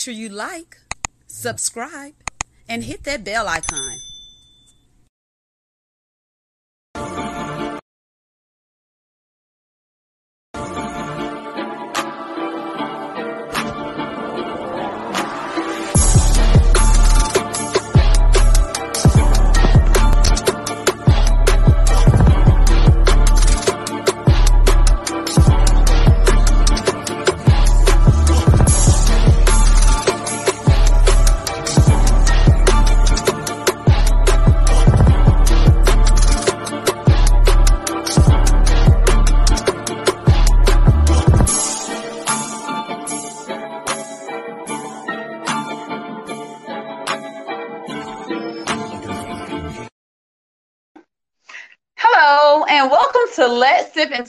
sure you like, subscribe, and hit that bell icon.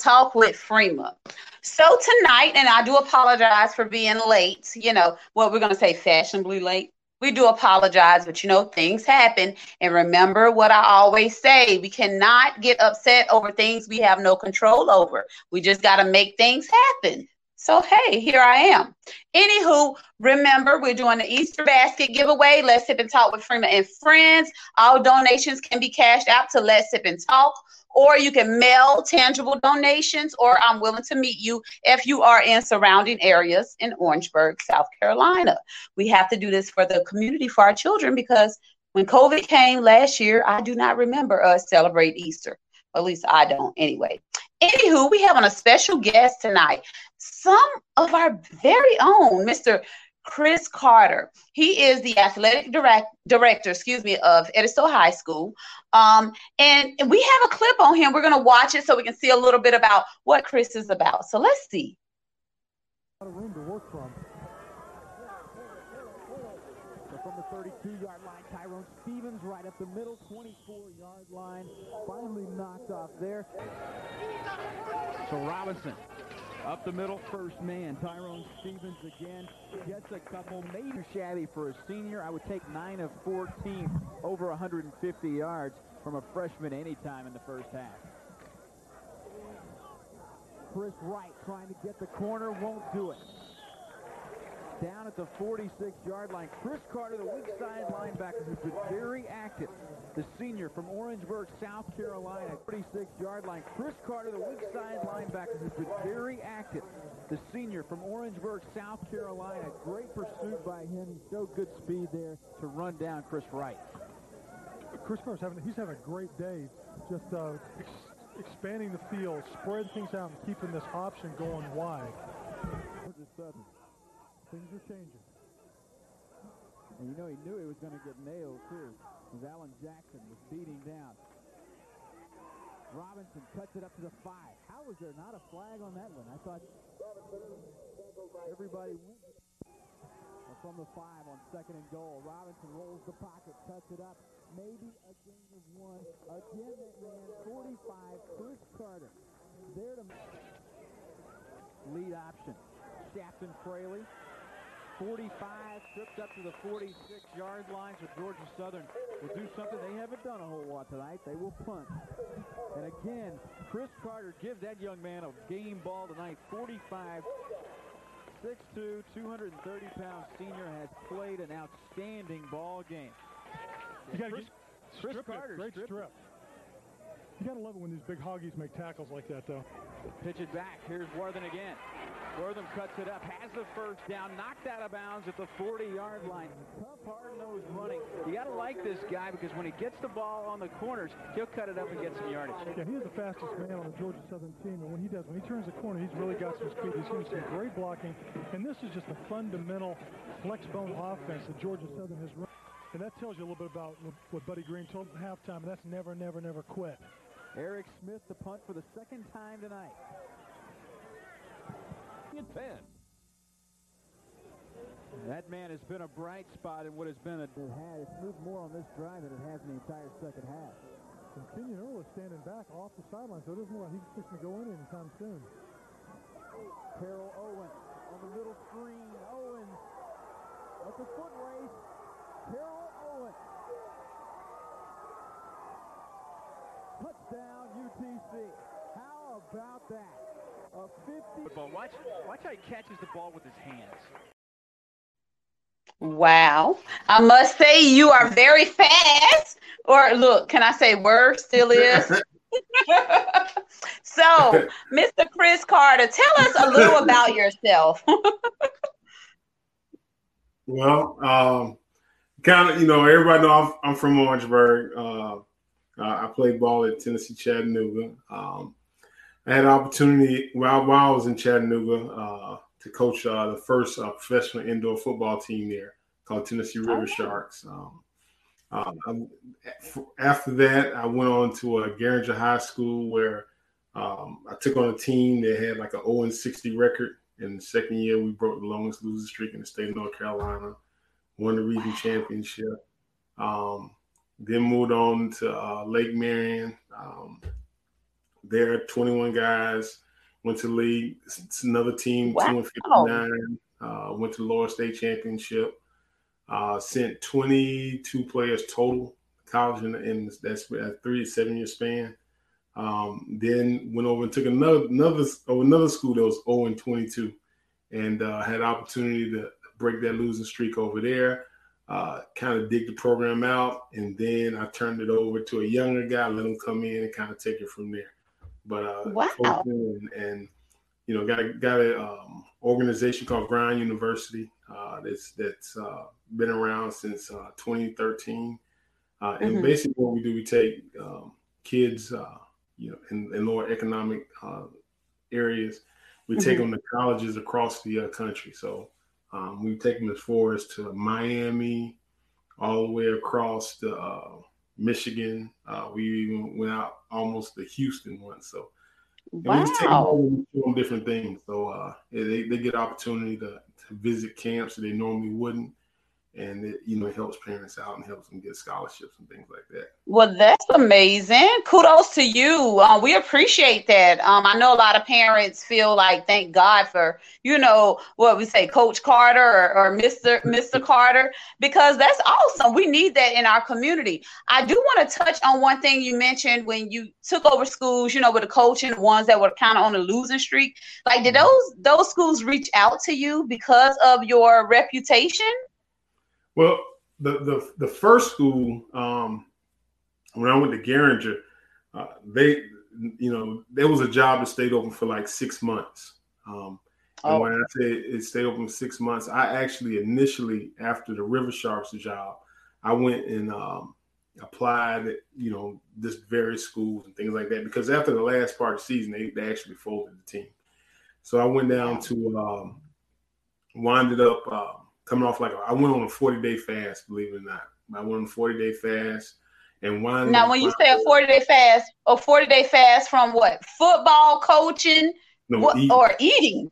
Talk with Freema. So tonight, and I do apologize for being late. You know what we're going to say, fashionably late. We do apologize, but you know things happen. And remember what I always say: we cannot get upset over things we have no control over. We just got to make things happen. So hey, here I am. Anywho, remember we're doing the Easter basket giveaway. Let's sip and talk with Freema and friends. All donations can be cashed out to Let's Sip and Talk, or you can mail tangible donations, or I'm willing to meet you if you are in surrounding areas in Orangeburg, South Carolina. We have to do this for the community, for our children, because when COVID came last year, I do not remember us celebrate Easter. At least I don't anyway. Anywho, we have on a special guest tonight some of our very own Mr. Chris Carter. He is the athletic direct, director, excuse me, of Edisto High School. Um, and, and we have a clip on him. We're going to watch it so we can see a little bit about what Chris is about. So let's see. A lot of room to work from. So from the 32-yard line, Tyrone Stevens right up the middle, 24-yard line, finally knocked off there. So Robinson up the middle, first man. Tyrone Stevens again gets a couple, maybe shabby for a senior. I would take 9 of 14, over 150 yards from a freshman anytime in the first half. Chris Wright trying to get the corner, won't do it. Down at the 46-yard line, Chris Carter, the weak side linebacker, who's been very active. The senior from Orangeburg, South Carolina, 46-yard line. Chris Carter, the weak side linebacker, who's been very active. The senior from Orangeburg, South Carolina. Great pursuit by him. He showed good speed there to run down Chris Wright. Chris Carter's having he's having a great day, just uh, ex- expanding the field, spreading things out, and keeping this option going wide. Georgia Southern. Things are changing. And you know he knew he was going to get nailed too. As Alan Jackson was beating down. Robinson cuts it up to the five. How was there not a flag on that one? I thought everybody from the five on second and goal. Robinson rolls the pocket, cuts it up. Maybe a gain of one. Again, that man, 45, Chris Carter. There to lead option. Shafton Fraley. 45, tripped up to the 46-yard line, so Georgia Southern will do something they haven't done a whole lot tonight. They will punt. And again, Chris Carter gives that young man a game ball tonight. 45, 6'2", 230-pound senior has played an outstanding ball game. You got to Chris, get Chris strip it, Carter great strip. You got to love it when these big hoggies make tackles like that, though. Pitch it back. Here's Worthen again. Worthen cuts it up, has the first down, knocked out of bounds at the 40-yard line. Tough, hard-nosed running. You got to like this guy because when he gets the ball on the corners, he'll cut it up and get some yardage. Yeah, he is the fastest man on the Georgia Southern team, and when he does, when he turns the corner, he's really got some speed. He's getting some great blocking, and this is just a fundamental flex bone offense that Georgia Southern has run. And that tells you a little bit about what Buddy Green told at halftime, and that's never, never, never quit. Eric Smith the punt for the second time tonight. At 10. That man has been a bright spot in what has been a... It has. It's moved more on this drive than it has in the entire second half. And Kenyon Earl is standing back off the sideline, so it doesn't look like he's fixing to go in anytime soon. Carroll Owen on the middle screen. Owen at the foot race. Carroll Owen. Touchdown UTC. How about that? A 50. Football. Watch, watch how he catches the ball with his hands. Wow. I must say you are very fast. Or look, can I say word still is? so, Mr. Chris Carter, tell us a little about yourself. well, um, kind of, you know, everybody know I'm, I'm from Orangeburg. Uh, I played ball at Tennessee Chattanooga. Um, I had an opportunity while, while I was in Chattanooga uh, to coach uh, the first uh, professional indoor football team there called Tennessee River oh. Sharks. Um, um, after that, I went on to a Garinger High School where um, I took on a team that had like an 0 60 record. In the second year, we broke the longest losing streak in the state of North Carolina, won the region championship. Um, then moved on to uh, Lake Marion. Um, there, 21 guys went to league. It's another team, wow. 259. Uh, went to the lower state championship. Uh, sent 22 players total college in, in that's a three seven year span. Um, then went over and took another another oh, another school that was 0 and 22, and uh, had opportunity to break that losing streak over there. Uh, kind of dig the program out, and then I turned it over to a younger guy, let him come in and kind of take it from there. But uh, wow, and, and, you know, got a, got an um, organization called Grind University uh, that's that's uh, been around since uh, 2013. Uh, and mm-hmm. basically, what we do, we take um, kids, uh, you know, in, in lower economic uh, areas, we mm-hmm. take them to colleges across the country. So um, we've taken as far as to Miami, all the way across to Michigan. we even went out almost to Houston once. So Wow. Doing different things. So uh, they, they get opportunity to, to visit camps that they normally wouldn't and it you know it helps parents out and helps them get scholarships and things like that. Well that's amazing. Kudos to you. Uh, we appreciate that. Um, i know a lot of parents feel like thank god for you know what we say coach carter or, or mr mr carter because that's awesome. We need that in our community. I do want to touch on one thing you mentioned when you took over schools you know with the coaching ones that were kind of on a losing streak. Like did mm-hmm. those those schools reach out to you because of your reputation well, the the the first school, um, when I went to Garinger, uh, they, you know, there was a job that stayed open for like six months. Um, and oh. when I say it stayed open for six months, I actually initially after the River Sharks job, I went and um, applied, at, you know, this various schools and things like that because after the last part of the season, they, they actually folded the team. So I went down to um, winded up. Uh, coming off like I went on a 40 day fast, believe it or not. I went on a 40 day fast and one. Now, when you say a 40 day fast, a 40 day fast from what? Football coaching no, what, eating. or eating?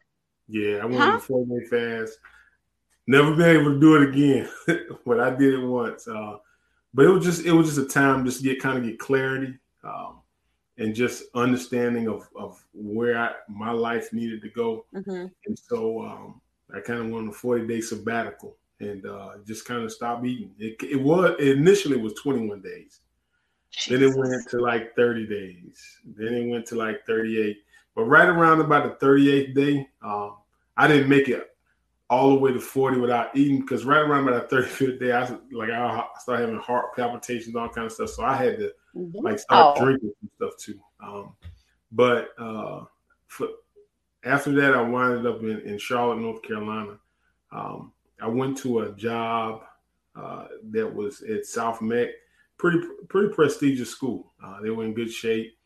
Yeah, I went huh? on a 40 day fast. Never been able to do it again, but I did it once. Uh, but it was just it was just a time just to get kind of get clarity um, and just understanding of of where I, my life needed to go. Mm-hmm. And so um, I kind of went on a 40 day sabbatical and uh, just kind of stopped eating. It, it was it initially was 21 days. Jesus. Then it went to like 30 days. Then it went to like 38. But right around about the 38th day, um, I didn't make it all the way to 40 without eating because right around about the 35th day, I like I started having heart palpitations, all kind of stuff. So I had to like start oh. drinking and stuff too. Um, but uh, for, after that, I wound up in, in Charlotte, North Carolina. Um, I went to a job uh, that was at South Meck, pretty pretty prestigious school. Uh, they were in good shape,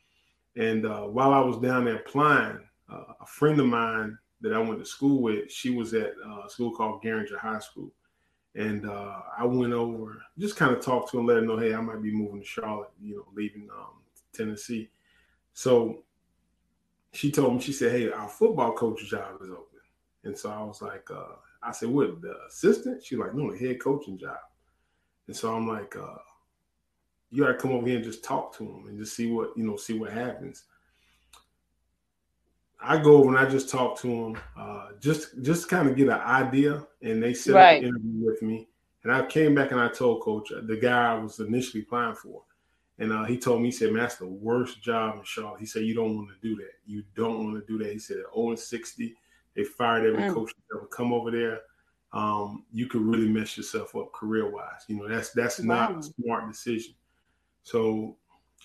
and uh, while I was down there applying, uh, a friend of mine that I went to school with, she was at a school called Garinger High School, and uh, I went over just kind of talked to her, let her know, hey, I might be moving to Charlotte, you know, leaving um, Tennessee. So she told me, she said, Hey, our football coach job is open. And so I was like, uh, I said, What, the assistant? She's like, No, the head coaching job. And so I'm like, uh, you gotta come over here and just talk to him and just see what, you know, see what happens. I go over and I just talk to him, uh, just just kind of get an idea, and they set right. up an interview with me. And I came back and I told coach the guy I was initially applying for. And uh, he told me, he said, man, that's the worst job in Charlotte. He said, you don't want to do that. You don't want to do that. He said, 0 and 60. They fired every mm. coach that ever come over there. um, you could really mess yourself up career wise. You know, that's that's wow. not a smart decision. So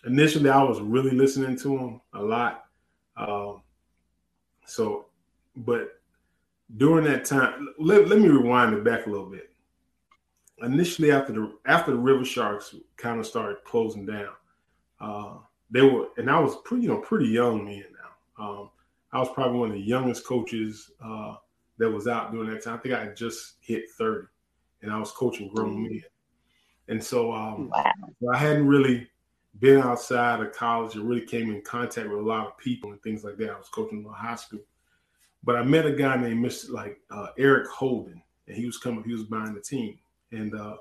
initially, I was really listening to him a lot. Um, so, but during that time, let, let me rewind it back a little bit. Initially, after the after the River Sharks kind of started closing down, uh, they were, and I was pretty, you know, pretty young man Now, um, I was probably one of the youngest coaches uh, that was out during that time. I think I just hit thirty, and I was coaching grown mm-hmm. men. And so, um, wow. I hadn't really been outside of college and really came in contact with a lot of people and things like that. I was coaching a high school, but I met a guy named Mr. like uh, Eric Holden, and he was coming. He was buying the team, and uh,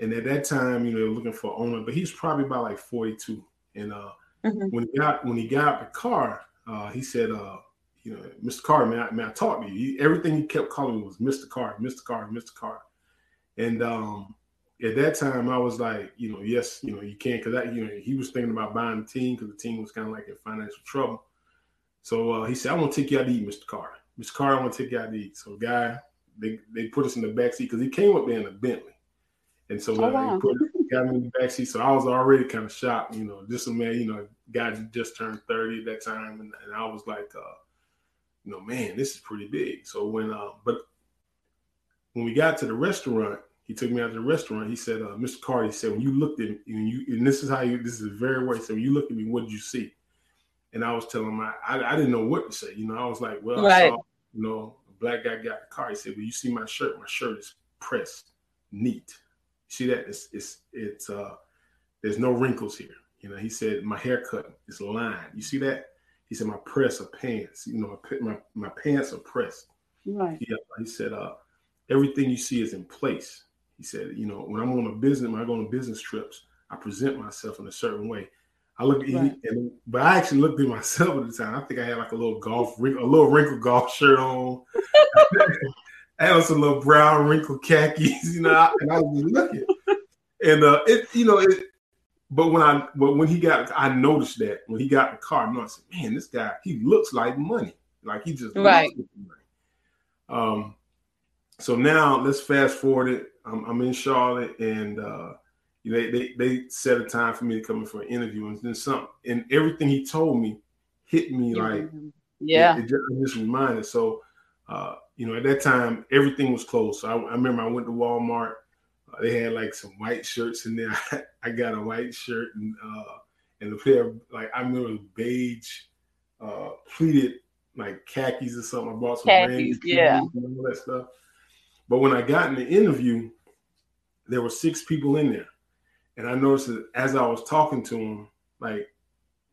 and at that time, you know, looking for owner, but he's probably about like forty two. And uh, mm-hmm. when he got when he got the car, uh, he said, uh, you know, Mr. Carr, man, I, man, I talked to you. He, everything he kept calling me was Mr. Carr, Mr. Carr, Mr. Carr. And um, at that time, I was like, you know, yes, you know, you can't, because that, you know, he was thinking about buying the team because the team was kind of like in financial trouble. So uh, he said, I want to take you out to eat, Mr. Carr. Mr. Carr, I want to take you out to eat. So, guy, they, they put us in the back seat because he came up there in a Bentley. And so oh, wow. he put, got me in the back seat. So I was already kind of shocked, you know, just a man, you know, guy just turned 30 at that time. And, and I was like, uh, you know, man, this is pretty big. So when, uh, but when we got to the restaurant, he took me out to the restaurant. He said, uh, Mr. Carter, he said, when you looked at me, and you, and this is how you, this is very way. He said, when you looked at me, what did you see? And I was telling him, I, I, I didn't know what to say. You know, I was like, well, right. I saw, you know, a black guy got the car. He said, well, you see my shirt? My shirt is pressed, neat. You see that? It's, it's, it's, uh, there's no wrinkles here. You know, he said, my haircut is lined. You see that? He said, my press of pants, you know, my, my pants are pressed. Right. He, he said, uh, everything you see is in place. He said, you know, when I'm on a business, when I go on business trips, I present myself in a certain way. I look at right. and but I actually looked at myself at the time. I think I had like a little golf a little wrinkled golf shirt on. I had some little brown wrinkled khakis, you know, and I was looking. And uh it, you know, it but when I but when he got I noticed that when he got the car, I said, man, this guy, he looks like money. Like he just right. Um so now let's fast forward it I'm, I'm in Charlotte, and uh, they, they they set a time for me to come in for an interview, and then some, and everything he told me hit me like, yeah, it, it just, just reminded. So, uh, you know, at that time everything was closed. So I, I remember I went to Walmart. Uh, they had like some white shirts in there. I got a white shirt and uh, and a pair of like I remember beige uh, pleated like khakis or something. I bought some khakis, yeah, and all that stuff. But when I got in the interview, there were six people in there. And I noticed that as I was talking to him, like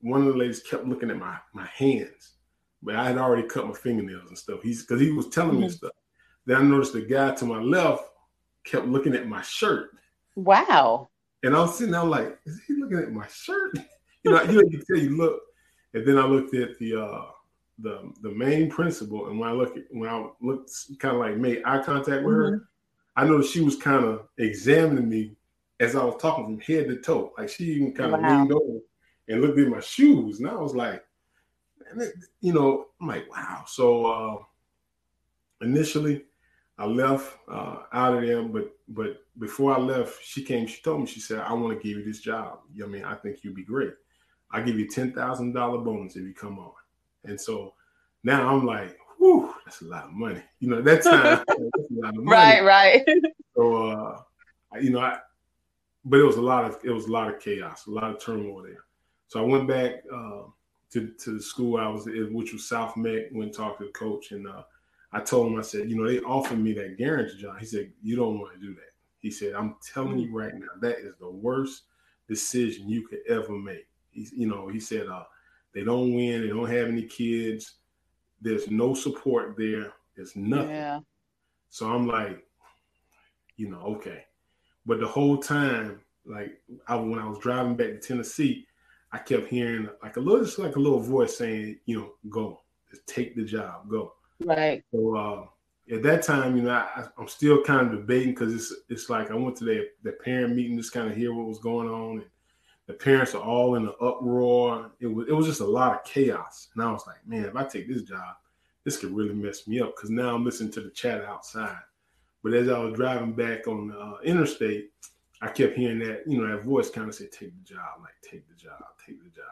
one of the ladies kept looking at my my hands, but I had already cut my fingernails and stuff. He's because he was telling mm-hmm. me stuff. Then I noticed the guy to my left kept looking at my shirt. Wow. And I was sitting there like, is he looking at my shirt? you know, you can tell you look. And then I looked at the uh the the main principal, and when I look at when I looked kind of like made eye contact with mm-hmm. her, I noticed she was kind of examining me as I was talking from head to toe. Like she even kind of wow. leaned over and looked at my shoes, and I was like, you know, I'm like, wow. So uh, initially, I left uh, out of there, but but before I left, she came. She told me, she said, "I want to give you this job. You know I mean, I think you'd be great. I give you ten thousand dollar bonus if you come on." And so now I'm like, whew, that's a lot of money. You know, that time, Right, right. So, uh, you know, I, but it was a lot of, it was a lot of chaos, a lot of turmoil there. So I went back uh, to, to the school I was in, which was South Meck, went and talked to the coach. And uh, I told him, I said, you know, they offered me that guarantee job. He said, you don't want to do that. He said, I'm telling you right now, that is the worst decision you could ever make. He's, you know, he said, uh, they don't win. They don't have any kids. There's no support there. There's nothing. Yeah. So I'm like, you know, okay. But the whole time, like I, when I was driving back to Tennessee, I kept hearing like a little, just like a little voice saying, you know, go, just take the job, go. Right. So uh, at that time, you know, I, am still kind of debating because it's it's like I went to the the parent meeting, just kind of hear what was going on, and the parents are all in an uproar. It was it was just a lot of chaos. And I was like, man, if I take this job, this could really mess me up because now I'm listening to the chat outside. But as I was driving back on the uh, interstate, I kept hearing that, you know, that voice kind of say, take the job, like take the job, take the job.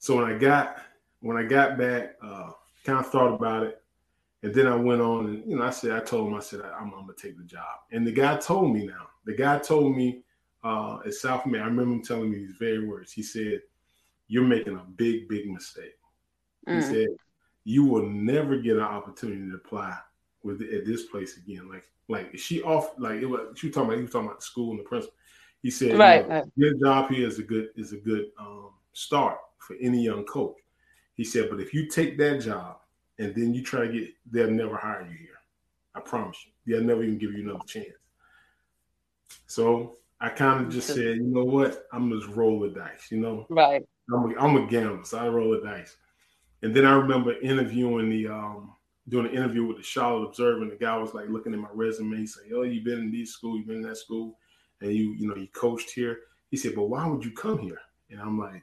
So when I got when I got back, uh, kind of thought about it. And then I went on and, you know, I said, I told him, I said, I'm, I'm gonna take the job. And the guy told me now, the guy told me uh, at South Meck, I remember him telling me these very words. He said, You're making a big, big mistake. Mm. He said, You will never get an opportunity to apply with at this place again. Like, like she off like it was she was talking about he was talking about the school and the principal. He said, right, you know, your job here is a good is a good um, start for any young coach. He said, but if you take that job and then you try to get, they'll never hire you here. I promise you. They'll never even give you another chance. So I kind of just said, you know what? I'm just roll the dice, you know? Right. I'm a, I'm a gambler, so I roll the dice. And then I remember interviewing the um doing an interview with the Charlotte Observer, and the guy was like looking at my resume, he said, Oh, you've been in these schools, you've been in that school, and you, you know, you coached here. He said, But why would you come here? And I'm like,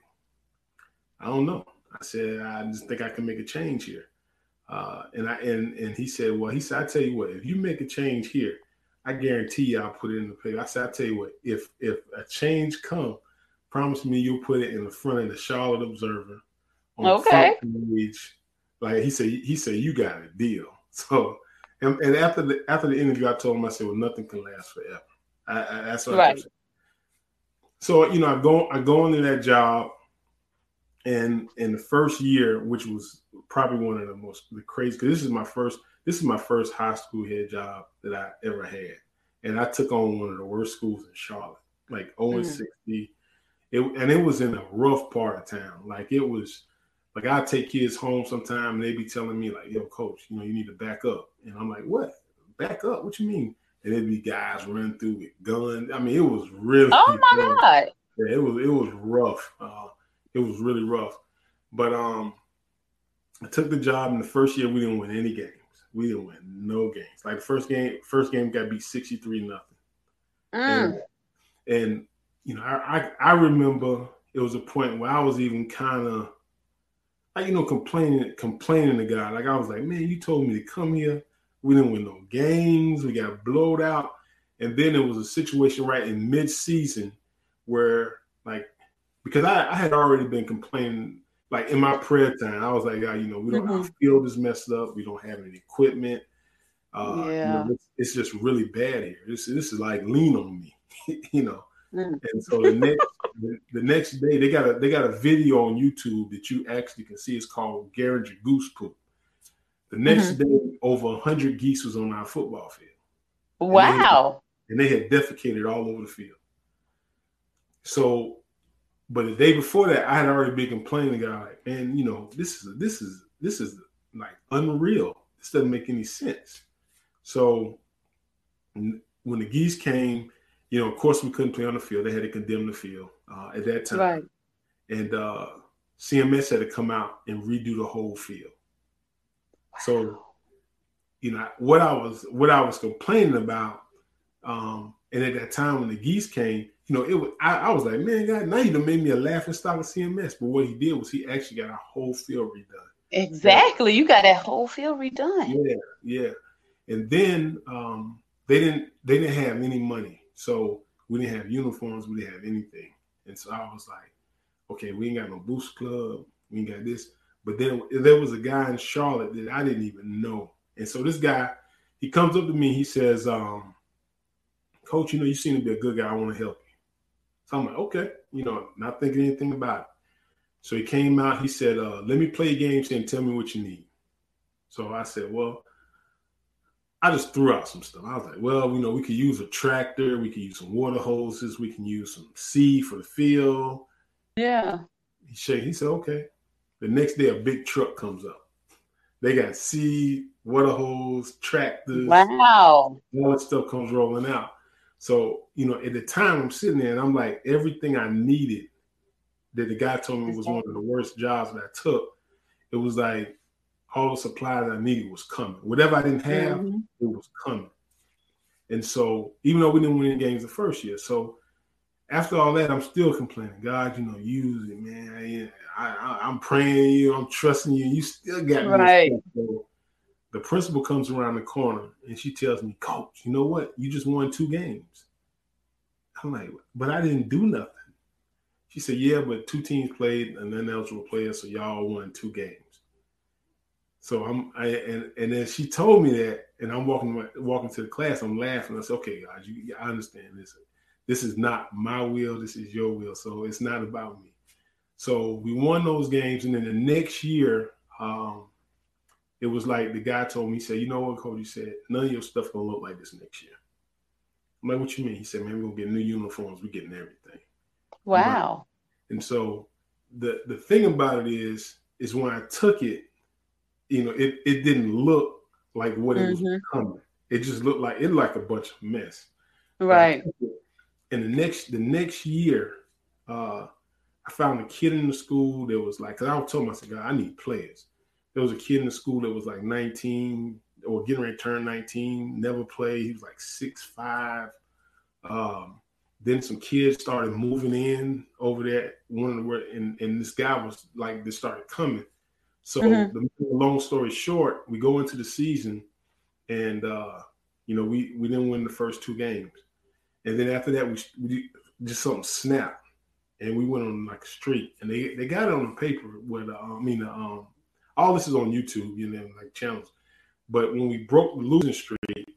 I don't know. I said, I just think I can make a change here. Uh, and I and and he said, well, he said, I tell you what, if you make a change here, I guarantee you I'll put it in the paper. I said, I tell you what, if if a change come, promise me you'll put it in the front of the Charlotte Observer on okay. page. Like he said, he said you got a deal. So and, and after the after the interview, I told him I said, well, nothing can last forever. I, I, that's what right. I said. So you know, I go I go into that job and in the first year, which was probably one of the most the crazy, because this is my first this is my first high school head job that I ever had, and I took on one of the worst schools in Charlotte, like 0 mm. 60. It, and it was in a rough part of town. Like it was, like I take kids home sometime and they be telling me like, "Yo, coach, you know, you need to back up," and I'm like, "What? Back up? What you mean?" And it'd be guys running through with guns. I mean, it was really. Oh my god! Yeah, it was it was rough. Uh, it was really rough. But um, I took the job in the first year. We didn't win any games. We didn't win no games. Like the first game, first game got beat sixty three nothing. Mm. And, and you know, I, I I remember it was a point where I was even kind of you know complaining complaining to God. Like I was like, man, you told me to come here. We didn't win no games. We got blowed out. And then there was a situation right in mid season where like because I, I had already been complaining like in my prayer time, I was like, God, you know, we don't mm-hmm. our field is messed up. We don't have any equipment. Uh, yeah. You know, it's, it's, just really bad here. This this is like lean on me, you know. Mm. And so the next the, next day they got a they got a video on YouTube that you actually can see. It's called Garinger Goose Poop. The next mm-hmm. day, over hundred geese was on our football field. Wow! And they, had, and they had defecated all over the field. So but the day before that, I had already been complaining, guy, like, man, you know, this is this is this is like unreal. This doesn't make any sense. So when the geese came, you know, of course we couldn't play on the field. They had to condemn the field uh, at that time, right. and uh, CMS had to come out and redo the whole field. Wow. So, you know, what I was what I was complaining about, um, and at that time when the geese came, you know, it was I, I, was like, man, God, now you done made me a laughing stock of CMS. But what he did was he actually got a whole field redone. Exactly. You got that whole field redone. Yeah, yeah. And then um, they didn't they didn't have any money. So we didn't have uniforms, we didn't have anything. And so I was like, okay, we ain't got no boost club, we ain't got this. But then there was a guy in Charlotte that I didn't even know. And so this guy, he comes up to me, he says, um, Coach, you know, you seem to be a good guy. I want to help you. so I'm like, okay, you know, not thinking anything about it. So he came out, he said, uh, let me play games and tell me what you need. So I said, well, I just threw out some stuff. I was like, well, you know, we could use a tractor, we could use some water hoses, we can use some seed for the field. Yeah. He said, he said, okay. The next day a big truck comes up. They got seed, water hose, tractors. Wow. All that stuff comes rolling out. So, you know, at the time I'm sitting there and I'm like, everything I needed that the guy told me was one of the worst jobs that I took, it was like all the supplies I needed was coming. Whatever I didn't have, mm-hmm. it was coming. And so, even though we didn't win any games the first year, so after all that, I'm still complaining. God, you know, use it, man. I, am praying you, I'm trusting you. You still got me. Right. So the principal comes around the corner and she tells me, Coach, you know what? You just won two games. I'm like, but I didn't do nothing. She said, Yeah, but two teams played and then eligible players, so y'all won two games. So I'm I and and then she told me that, and I'm walking walking to the class. I'm laughing. I said, "Okay, guys, you, I understand this. This is not my will. This is your will. So it's not about me." So we won those games, and then the next year, um, it was like the guy told me, he said, "You know what, Cody said, none of your stuff gonna look like this next year." I'm like, "What you mean?" He said, "Man, we're gonna get new uniforms. We're getting everything." Wow. And so the the thing about it is, is when I took it, you know, it it didn't look like what it mm-hmm. was coming. It just looked like it like a bunch of mess. Right. And the next the next year, uh, I found a kid in the school that was like, cause I told myself, God, I need players. There was a kid in the school that was like 19 or getting ready to turn 19, never played. He was like six five. Um, then some kids started moving in over there. One of the and, and this guy was like, they started coming. So mm-hmm. the long story short, we go into the season, and uh, you know we we didn't win the first two games, and then after that we, we just something snapped, and we went on like a streak, and they they got it on the paper. With uh, I mean, um, all this is on YouTube, you know, like channels. But when we broke the losing streak,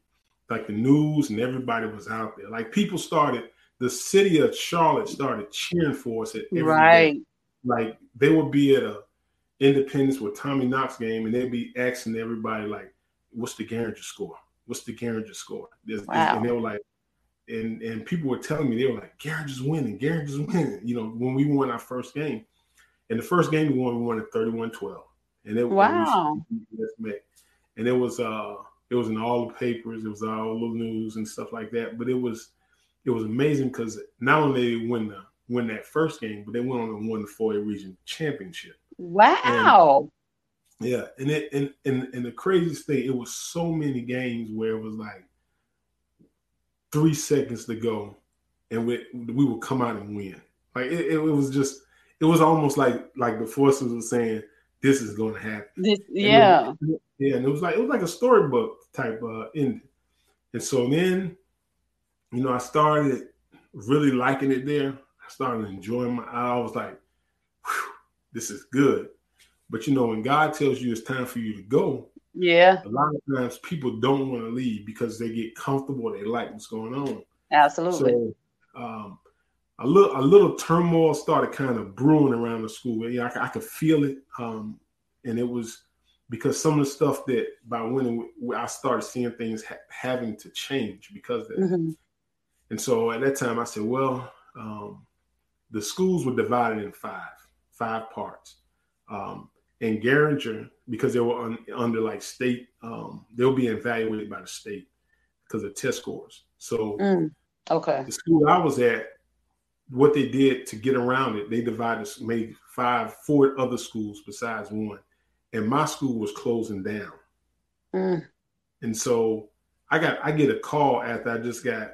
like the news and everybody was out there. Like people started the city of Charlotte started cheering for us at every right. Day. Like they would be at a Independence with Tommy Knotts game, and they'd be asking everybody like, "What's the Garinger score? What's the Garinger score?" wow. And they were like, and and people were telling me they were like, "Garinger's winning, Garinger's winning." You know, when we won our first game, and the first game we won, we won at 31-12. and it was wow. And it was uh it was in all the papers, it was all the news and stuff like that. But it was it was amazing because not only did they win the win that first game, but they went on and won the 4A region championship. Wow. And, yeah, and it and, and and the craziest thing, it was so many games where it was like three seconds to go, and we we would come out and win. Like it, it was just, it was almost like like the forces were saying, "This is going to happen." This, yeah, yeah, and it was like it was like a storybook type uh, ending. And so then you know, I started really liking it there. I started enjoying my. I was like, this is good. But you know, when God tells you it's time for you to go, yeah, a lot of times people don't want to leave because they get comfortable. They like what's going on. Absolutely. So, um, a little a little turmoil started kind of brewing around the school. Yeah, I, I could feel it, um, and it was because some of the stuff that by when I started seeing things ha- having to change because of that. Mm-hmm. And so at that time, I said, well, um, the schools were divided in five, five parts. Um, and Garinger, because they were un, under like state, um, they'll be evaluated by the state because of test scores. So, mm, okay, the school I was at, what they did to get around it, they divided, made five, four other schools besides one, and my school was closing down. Mm. And so, I got, I get a call after I just got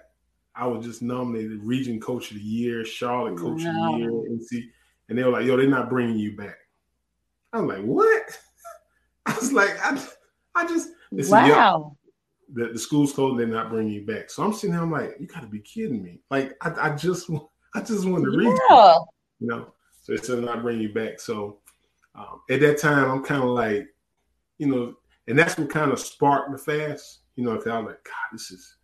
I was just nominated Region Coach of the Year, Charlotte Coach wow. of the Year, NC, and they were like, "Yo, they're not bringing you back." I was like, "What?" I was like, "I, I just wow." the, the school's told they're not bringing you back. So I'm sitting there, I'm like, "You got to be kidding me!" Like, I, I just, I just want to read, you know. So they said not bringing you back. So um, at that time, I'm kind of like, you know, and that's what kind of sparked the fast, you know. Cause I was like, God, this is,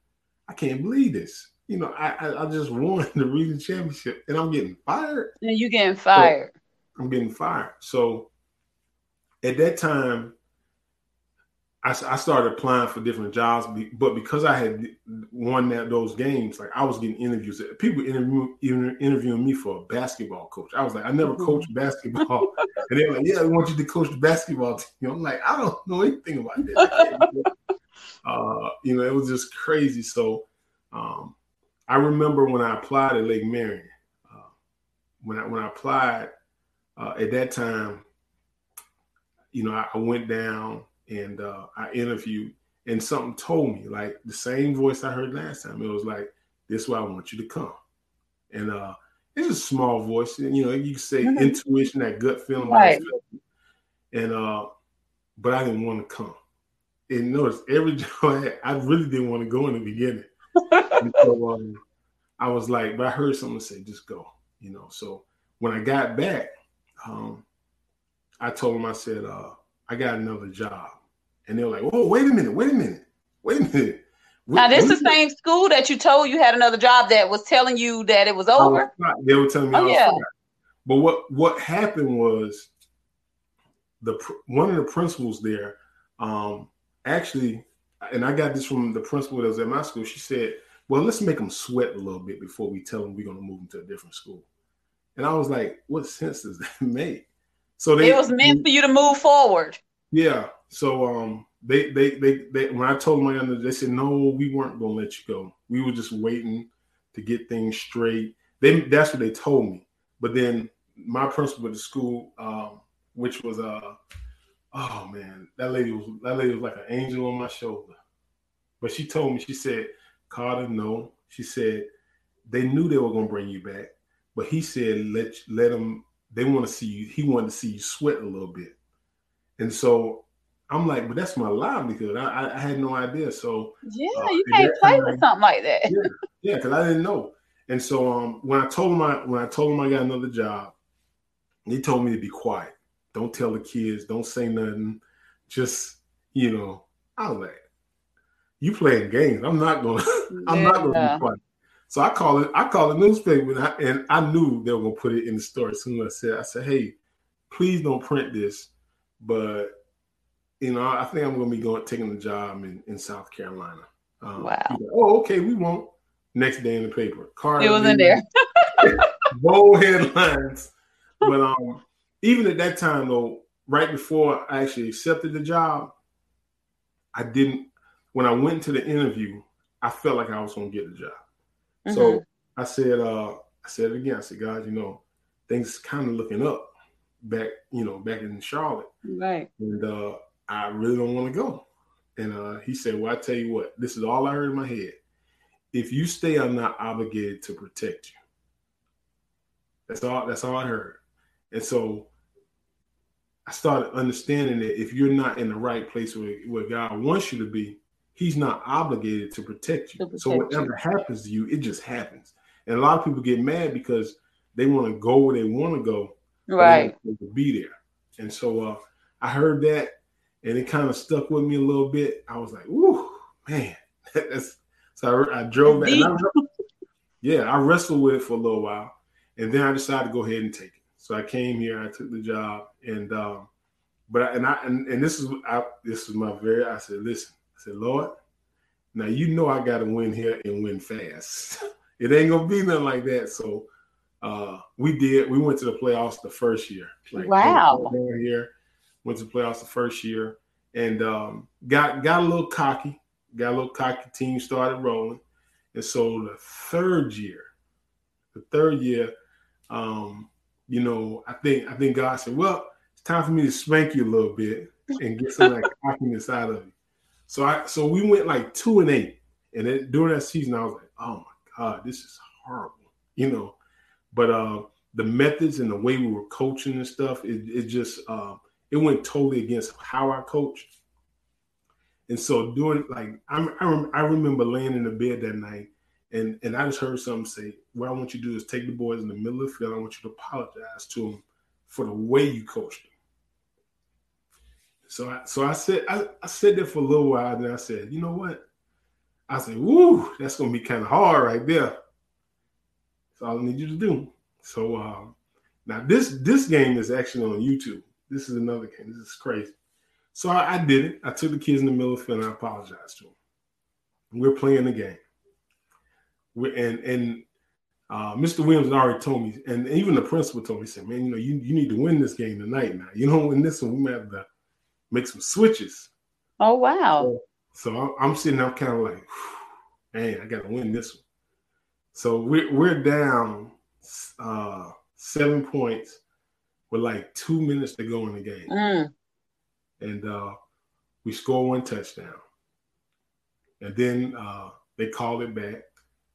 I can't believe this you know, I, I just won the region championship and I'm getting fired. And you getting fired. So I'm getting fired. So at that time, I, I started applying for different jobs, but because I had won that those games, like I was getting interviews. People interview, interviewing me for a basketball coach. I was like, I never mm-hmm. coached basketball, and they're like, Yeah, I want you to coach the basketball team. I'm like, I don't know anything about that. uh, you know, it was just crazy. So um, I remember when I applied at Lake Marion. Uh, when I when I applied uh, at that time, you know, I, I went down and uh, I interviewed, and something told me like the same voice I heard last time. It was like, "This is why I want you to come," and uh, it's a small voice, and you know, you can say mm-hmm. intuition, that gut feeling, right. and uh, but I didn't want to come. and notice every job I, had, I really didn't want to go in the beginning. So um, I was like, but I heard someone say, just go, you know. So when I got back, um, I told them, I said, uh, I got another job. And they were like, oh, wait a minute, wait a minute, wait a minute. Now, this is the same school that you told you had another job that was telling you that it was over. Was they were telling me, oh, yeah. But what what happened was the one of the principals there, um, actually, and I got this from the principal that was at my school. She said, "Well, let's make them sweat a little bit before we tell them we're going to move them to a different school." And I was like, "What sense does that make?" So they, it was meant for you to move forward. Yeah. So um, they, they they they when I told my younger, they said, "No, we weren't going to let you go. We were just waiting to get things straight." They that's what they told me. But then my principal at the school, um, which was uh oh man, that lady was that lady was like an angel on my shoulder. But she told me, she said, Carter, no. She said they knew they were gonna bring you back, but he said let let them. They want to see you. He wanted to see you sweat a little bit, and so I'm like, but that's my livelihood. I, I had no idea. So yeah, uh, you can't play with something like that. yeah, because I didn't know. And so um, when I told him I when I told him I got another job, he told me to be quiet. Don't tell the kids. Don't say nothing. Just you know, I was like, "You playing games? I'm not gonna. I'm not gonna be quiet." So I call it. I call the newspaper, and I, and I knew they were gonna put it in the story. As soon as I said, I said, "Hey, please don't print this," but you know, I think I'm gonna be going taking the job in, in South Carolina. Um, wow. Like, oh, okay, we won't. Next day in the paper, Carter. It was in there. bold headlines. But um, even at that time though, right before I actually accepted the job, I didn't. When I went to the interview, I felt like I was going to get the job. Mm-hmm. So I said, uh, I said it again. I said, God, you know, things kind of looking up back, you know, back in Charlotte. Right. And uh, I really don't want to go. And uh, he said, well, I tell you what, this is all I heard in my head. If you stay, I'm not obligated to protect you. That's all. That's all I heard. And so I started understanding that if you're not in the right place where, where God wants you to be, He's not obligated to protect you. To protect so whatever you. happens to you, it just happens. And a lot of people get mad because they want to go where they want to go, right? To be there. And so uh, I heard that, and it kind of stuck with me a little bit. I was like, "Ooh, man!" That's so I, I drove back. I, yeah, I wrestled with it for a little while, and then I decided to go ahead and take it. So I came here, I took the job, and um, but I, and I and, and this is I, this is my very. I said, listen, said, Lord, now you know I got to win here and win fast. it ain't gonna be nothing like that. So uh, we did. We went to the playoffs the first year. Like, wow. Here went to the playoffs the first year and um, got got a little cocky. Got a little cocky. Team started rolling, and so the third year, the third year, um, you know, I think I think God said, "Well, it's time for me to spank you a little bit and get some of that cockiness out of you." So I so we went like two and eight, and then during that season, I was like, "Oh my God, this is horrible," you know. But uh, the methods and the way we were coaching and stuff, it, it just uh, it went totally against how I coached. And so doing like I, I, I remember laying in the bed that night and and I just heard something say, what I want you to do is take the boys in the middle of the field. I want you to apologize to them for the way you coached them. So I so I said I, I said that for a little while, and I said, you know what? I said, woo, that's gonna be kind of hard right there. That's all I need you to do. So um, now this this game is actually on YouTube. This is another game. This is crazy. So I, I did it. I took the kids in the middle of the field and I apologized to them. We're playing the game we and and uh, Mr. Williams already told me, and even the principal told me, he said, "Man, you know, you, you need to win this game tonight. Now, you don't win this one, we might have to make some switches." Oh wow! So, so I'm sitting there, kind of like, "Man, I got to win this one." So we're we're down uh, seven points with like two minutes to go in the game, mm. and uh, we score one touchdown, and then uh, they call it back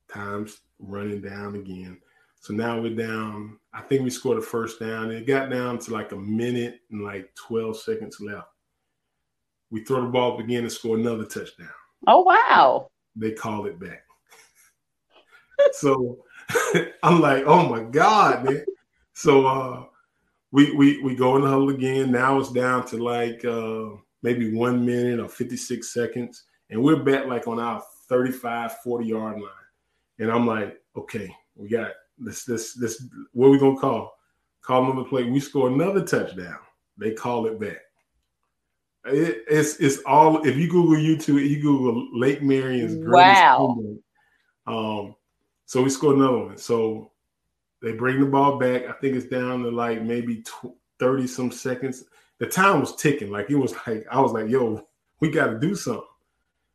times running down again. So now we're down. I think we scored a first down. It got down to like a minute and like 12 seconds left. We throw the ball up again and score another touchdown. Oh wow! They call it back. so I'm like, oh my god, man. So uh, we we we go in the huddle again. Now it's down to like uh, maybe one minute or 56 seconds, and we're back like on our 35, 40 yard line. And I'm like, okay, we got this this this. What are we gonna call? Call another play. We score another touchdown. They call it back. It, it's it's all. If you Google YouTube, you Google Lake Marion's greatest. Wow. Um, so we scored another one. So they bring the ball back. I think it's down to like maybe 30 some seconds. The time was ticking. Like it was like, I was like, yo, we got to do something.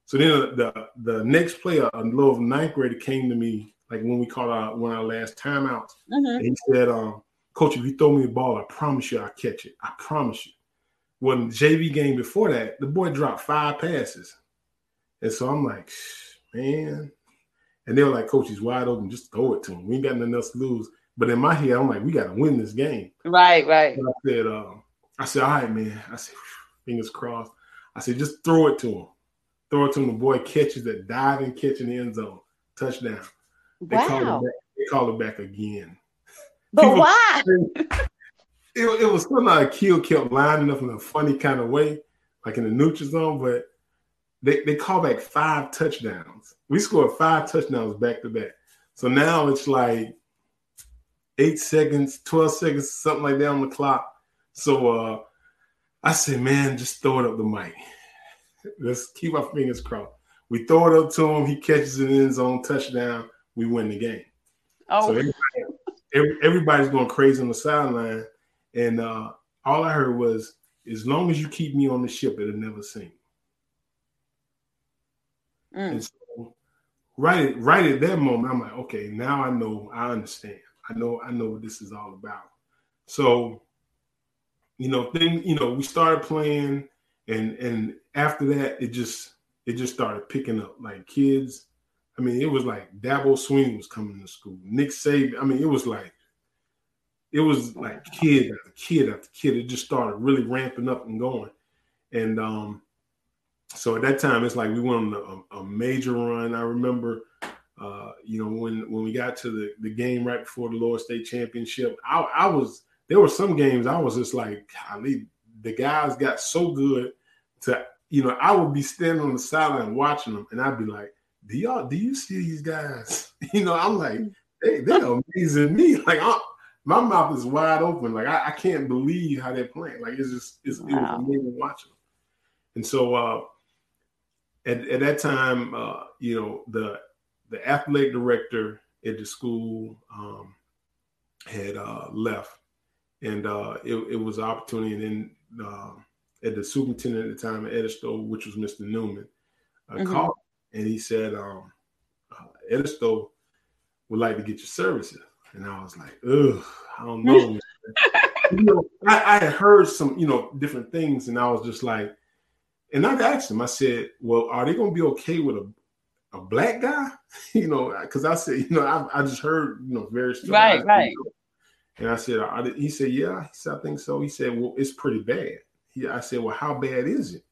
So then the the next player, a little ninth grader, came to me like when we called our one of our last timeouts. Mm-hmm. And he said, um, Coach, if you throw me the ball, I promise you I'll catch it. I promise you. When JV game before that, the boy dropped five passes. And so I'm like, man, and they were like, Coach, he's wide open. Just throw it to him. We ain't got nothing else to lose. But in my head, I'm like, we got to win this game. Right, right. I said, uh, I said, all right, man. I said, fingers crossed. I said, just throw it to him. Throw it to him. The boy catches that diving catch in the end zone. Touchdown. They wow. call it back. They call it back again. But People, why? It, it was still not a kill kept lining up in a funny kind of way, like in the neutral zone, but they, they call back five touchdowns. We scored five touchdowns back to back. So now it's like eight seconds, 12 seconds, something like that on the clock. So uh, I said, man, just throw it up the mic. Let's keep our fingers crossed. We throw it up to him. He catches it in his own touchdown. We win the game. Oh. So everybody, everybody's going crazy on the sideline. And uh, all I heard was, as long as you keep me on the ship, it'll never sink. Mm. And so right, right at that moment, I'm like, okay, now I know, I understand. I know, I know what this is all about. So, you know, then you know, we started playing, and and after that, it just it just started picking up. Like kids, I mean, it was like Dabo Swinney was coming to school. Nick Saban, I mean, it was like it was like kid after kid after kid. It just started really ramping up and going. And um, so at that time, it's like we went on a, a major run. I remember, uh, you know, when when we got to the, the game right before the Lower State Championship, I, I was there were some games I was just like, golly, the guys got so good to, you know, I would be standing on the sideline watching them, and I'd be like, do y'all do you see these guys? You know, I'm like, they, they're amazing me. Like, I'm, my mouth is wide open. Like, I, I, can't believe how they're playing. Like, it's just, it's, wow. it was amazing watching them. And so, uh, at, at that time, uh, you know, the the athletic director at the school um, had uh, left, and uh, it, it, was an opportunity. And then uh, at the superintendent at the time at Edisto, which was Mr. Newman, uh, mm-hmm. called and he said, um, uh, Edisto would like to get your services. And I was like, ugh, I don't know. you know, I, I had heard some, you know, different things, and I was just like, and I asked him, I said, well, are they going to be okay with a, a black guy? you know, because I said, you know, I, I just heard, you know, very stories. Right, right. And I said, he said, yeah. He said, I think so. He said, well, it's pretty bad. He, I said, well, how bad is it?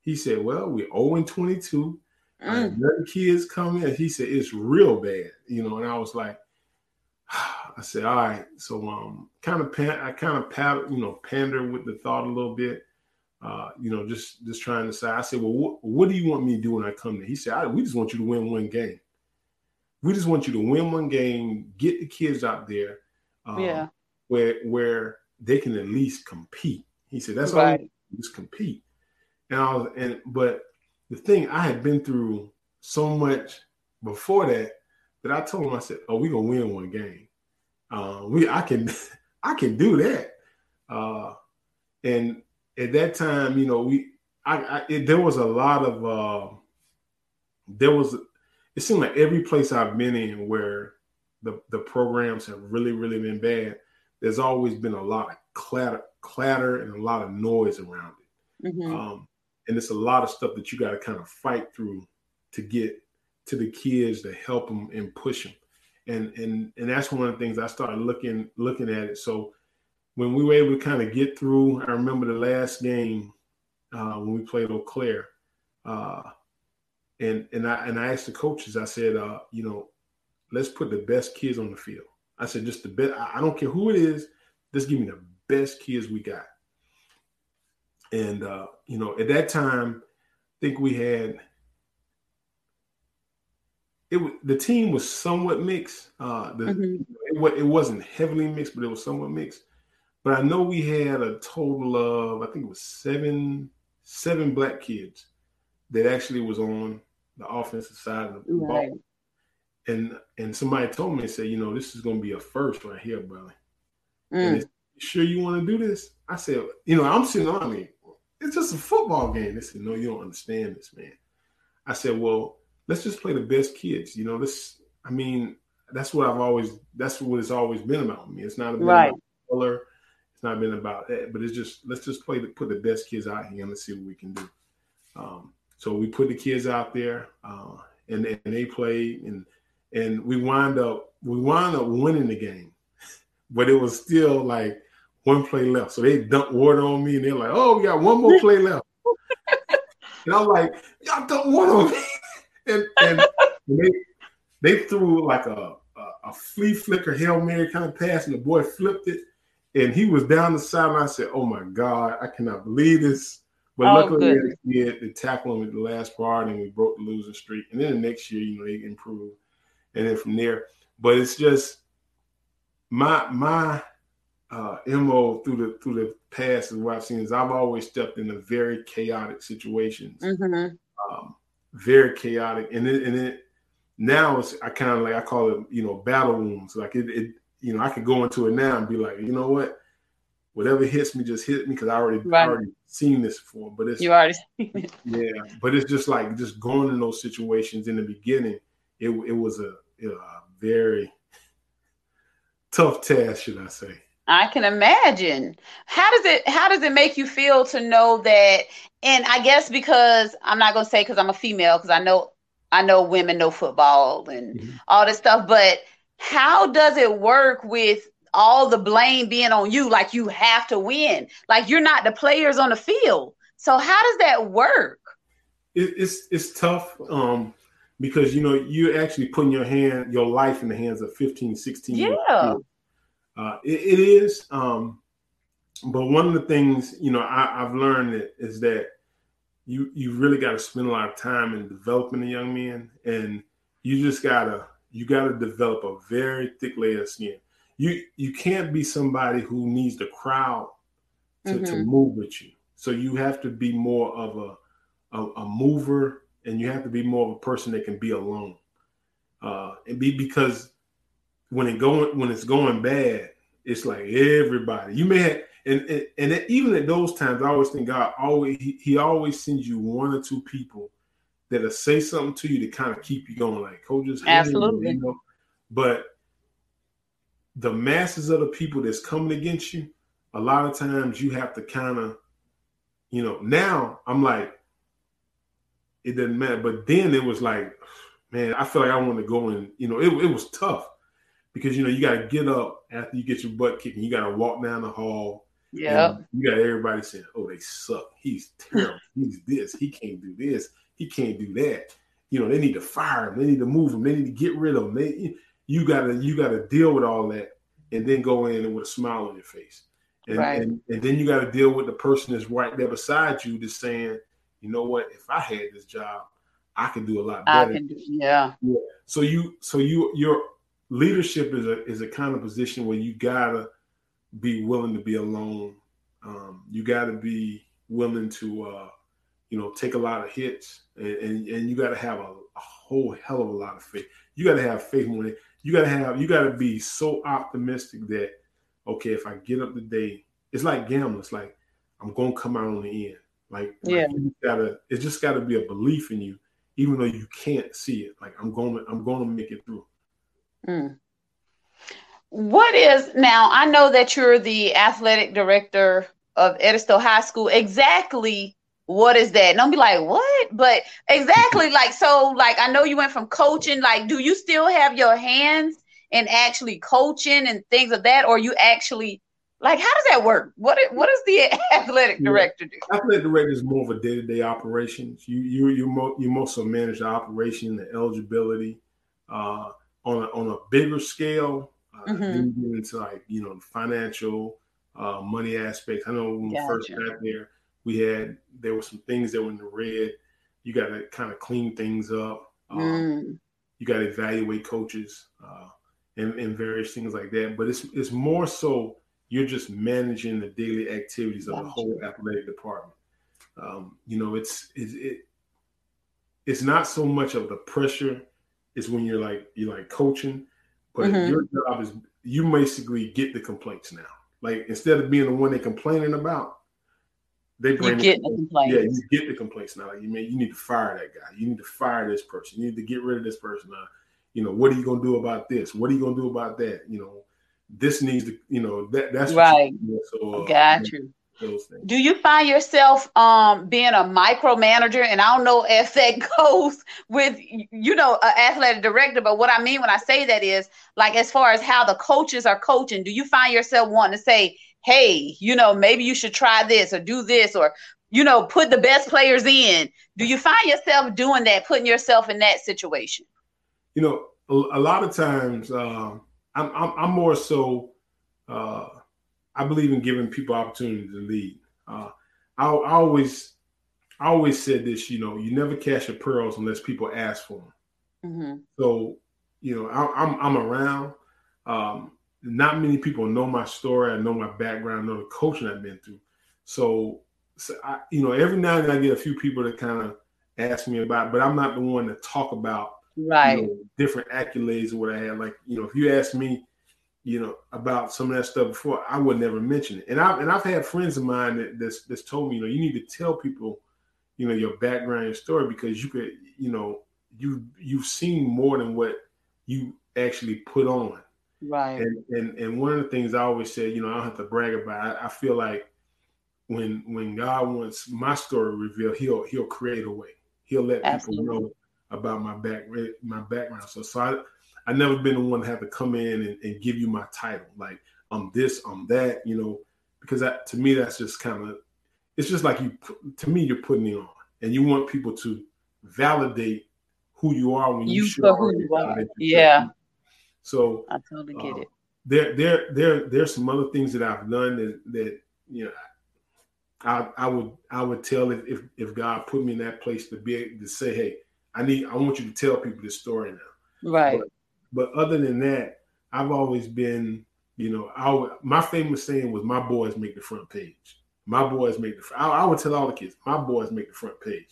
He said, well, we're 0 and 22. Mm. Another kids come in. He said, it's real bad, you know. And I was like, I said, all right. So, um, kind of, pan- I kind of, pat, you know, pander with the thought a little bit uh, you know, just just trying to say. I said, well, what, what do you want me to do when I come there? He said, we just want you to win one game. We just want you to win one game, get the kids out there, um, yeah, where where they can at least compete. He said, that's right. all. Just compete. And I was, and but the thing I had been through so much before that that I told him, I said, oh, we gonna win one game. Uh, we I can I can do that. Uh, and at that time, you know, we I, I it, there was a lot of uh, there was it seemed like every place I've been in where the the programs have really really been bad. There's always been a lot of clatter clatter and a lot of noise around it, mm-hmm. um, and it's a lot of stuff that you got to kind of fight through to get to the kids to help them and push them. And and and that's one of the things I started looking looking at it. So when we were able to kind of get through, I remember the last game uh, when we played Eau Claire. Uh, and and I and I asked the coaches. I said, uh, you know, let's put the best kids on the field. I said, just the best. I don't care who it is. Just give me the best kids we got. And uh, you know, at that time, I think we had it. The team was somewhat mixed. Uh, the, mm-hmm. it, it wasn't heavily mixed, but it was somewhat mixed. But I know we had a total of I think it was seven seven black kids that actually was on the offensive side of the right. ball. And and somebody told me, said, you know, this is gonna be a first right here, brother. Mm. sure you want to do this? I said, you know, I'm sitting on me. It's just a football game. They said, no, you don't understand this, man. I said, well, let's just play the best kids. You know, this. I mean, that's what I've always. That's what it's always been about me. It's not about right. color. It's not been about that, but it's just let's just play the put the best kids out here and let's see what we can do. Um, so we put the kids out there, uh, and, and they played, and and we wind up we wind up winning the game, but it was still like one play left. So they dumped water on me, and they're like, "Oh, we got one more play left." and I'm like, "Y'all dumped water on me," and, and they they threw like a, a a flea flicker hail mary kind of pass, and the boy flipped it, and he was down the sideline. I said, "Oh my god, I cannot believe this." But oh, luckily, good. we had to tackle them at the last part, and we broke the losing streak. And then the next year, you know, they improved, and then from there. But it's just my my uh, mo through the through the past is what I've seen is I've always stepped into very chaotic situations, mm-hmm. um, very chaotic, and it, and it now it's I kind of like I call it you know battle wounds. Like it, it you know I could go into it now and be like you know what whatever hits me just hit me because I already right. already seen this before. But it's you already seen it. Yeah, but it's just like just going in those situations in the beginning. It it was a, a very tough task, should I say? I can imagine. How does it how does it make you feel to know that? And I guess because I'm not gonna say because I'm a female because I know I know women know football and mm-hmm. all this stuff, but how does it work with all the blame being on you, like you have to win, like you're not the players on the field. So how does that work? It, it's it's tough um, because you know you're actually putting your hand, your life in the hands of 15, 16 yeah. Uh, it, it is. Um, but one of the things you know I, have learned that is that you you really got to spend a lot of time in developing the young men, and you just gotta you gotta develop a very thick layer of skin you you can't be somebody who needs the crowd to, mm-hmm. to move with you. So you have to be more of a, a, a mover, and you have to be more of a person that can be alone, uh, and be because when it going when it's going bad, it's like everybody. You may have, and and, and even at those times, I always think God always he, he always sends you one or two people that'll say something to you to kind of keep you going, like oh, coaches. Absolutely. You know? But the masses of the people that's coming against you, a lot of times you have to kind of, you know, now I'm like, it doesn't matter. But then it was like, man, I feel like I want to go and, you know, it, it was tough because, you know, you got to get up after you get your butt kicked and you got to walk down the hall. Yeah. You got everybody saying, oh, they suck. He's terrible. He's this. He can't do this. He can't do that. You know, they need to fire him. They need to move him. They need to get rid of him. They, you gotta you gotta deal with all that and then go in with a smile on your face. And, right. and, and then you got to deal with the person that's right there beside you that's saying, you know what, if I had this job, I could do a lot better. I can Do, yeah. yeah. So you so you your leadership is a is a kind of position where you gotta be willing to be alone. Um, you gotta be willing to uh, you know take a lot of hits and, and, and you gotta have a, a, whole hell of a lot of faith. You gotta have faith more it, you gotta have you gotta be so optimistic that okay, if I get up today, it's like gambling. It's like I'm gonna come out on the end. Like, yeah, like you gotta it just gotta be a belief in you, even though you can't see it. Like I'm gonna I'm gonna make it through. Mm. What is now? I know that you're the athletic director of Edisto High School. Exactly what is that? don't be like, what? But exactly like so, like I know you went from coaching, like, do you still have your hands in actually coaching and things of that, or you actually Like, how does that work? What what does the athletic director do? Athletic director is more of a day to day operations. You you you mo- you mostly manage the operation, the eligibility. Uh, on a, on a bigger scale, uh, mm-hmm. into like you know financial uh, money aspects. I know when gotcha. we first got there, we had there were some things that were in the red. You got to kind of clean things up. Um, mm. You got to evaluate coaches uh, and, and various things like that. But it's it's more so you're just managing the daily activities of gotcha. the whole athletic department. Um, you know, it's it's it, it's not so much of the pressure. It's when you're like you're like coaching, but mm-hmm. your job is you basically get the complaints now. Like instead of being the one they're complaining about, they bring you get the, the complaints. Yeah, you get the complaints now. Like you mean you need to fire that guy. You need to fire this person. You need to get rid of this person. You know what are you gonna do about this? What are you gonna do about that? You know, this needs to. You know that that's right. So uh, got you. Do you find yourself um, being a micromanager? And I don't know if that goes with you know an athletic director, but what I mean when I say that is like as far as how the coaches are coaching. Do you find yourself wanting to say, "Hey, you know, maybe you should try this or do this or you know put the best players in"? Do you find yourself doing that, putting yourself in that situation? You know, a, a lot of times uh, I'm, I'm, I'm more so. Uh, I believe in giving people opportunity to lead. Uh, I, I, always, I always said this. You know, you never cash your pearls unless people ask for them. Mm-hmm. So, you know, I, am I'm, I'm around. Um, not many people know my story. I know my background. I know the coaching I've been through. So, so I, you know, every now and then I get a few people that kind of ask me about, but I'm not the one to talk about right you know, different accolades or what I had. Like, you know, if you ask me, you know, about some of that stuff before, I would never mention it. And I've and I've had friends of mine that that's, that's told me, you know, you need to tell people, you know, your background, your story, because you could, you know, you you've seen more than what you actually put on. Right. And and and one of the things I always say, you know, I don't have to brag about. I, I feel like when when God wants my story revealed, he'll he'll create a way. He'll let Absolutely. people know about my back my background. So so I I never been the one to have to come in and, and give you my title. Like I'm this, I'm that, you know, because that to me that's just kind of it's just like you to me you're putting it on, and you want people to validate who you are when you, you show who you are. Yeah. So I totally get uh, it. There, there, there, there's some other things that I've done that that you know I, I would I would tell if, if if God put me in that place to be able to say, hey, I need I want you to tell people this story now. Right. But but other than that, I've always been, you know, I my famous saying was, "My boys make the front page." My boys make the. I, I would tell all the kids, "My boys make the front page,"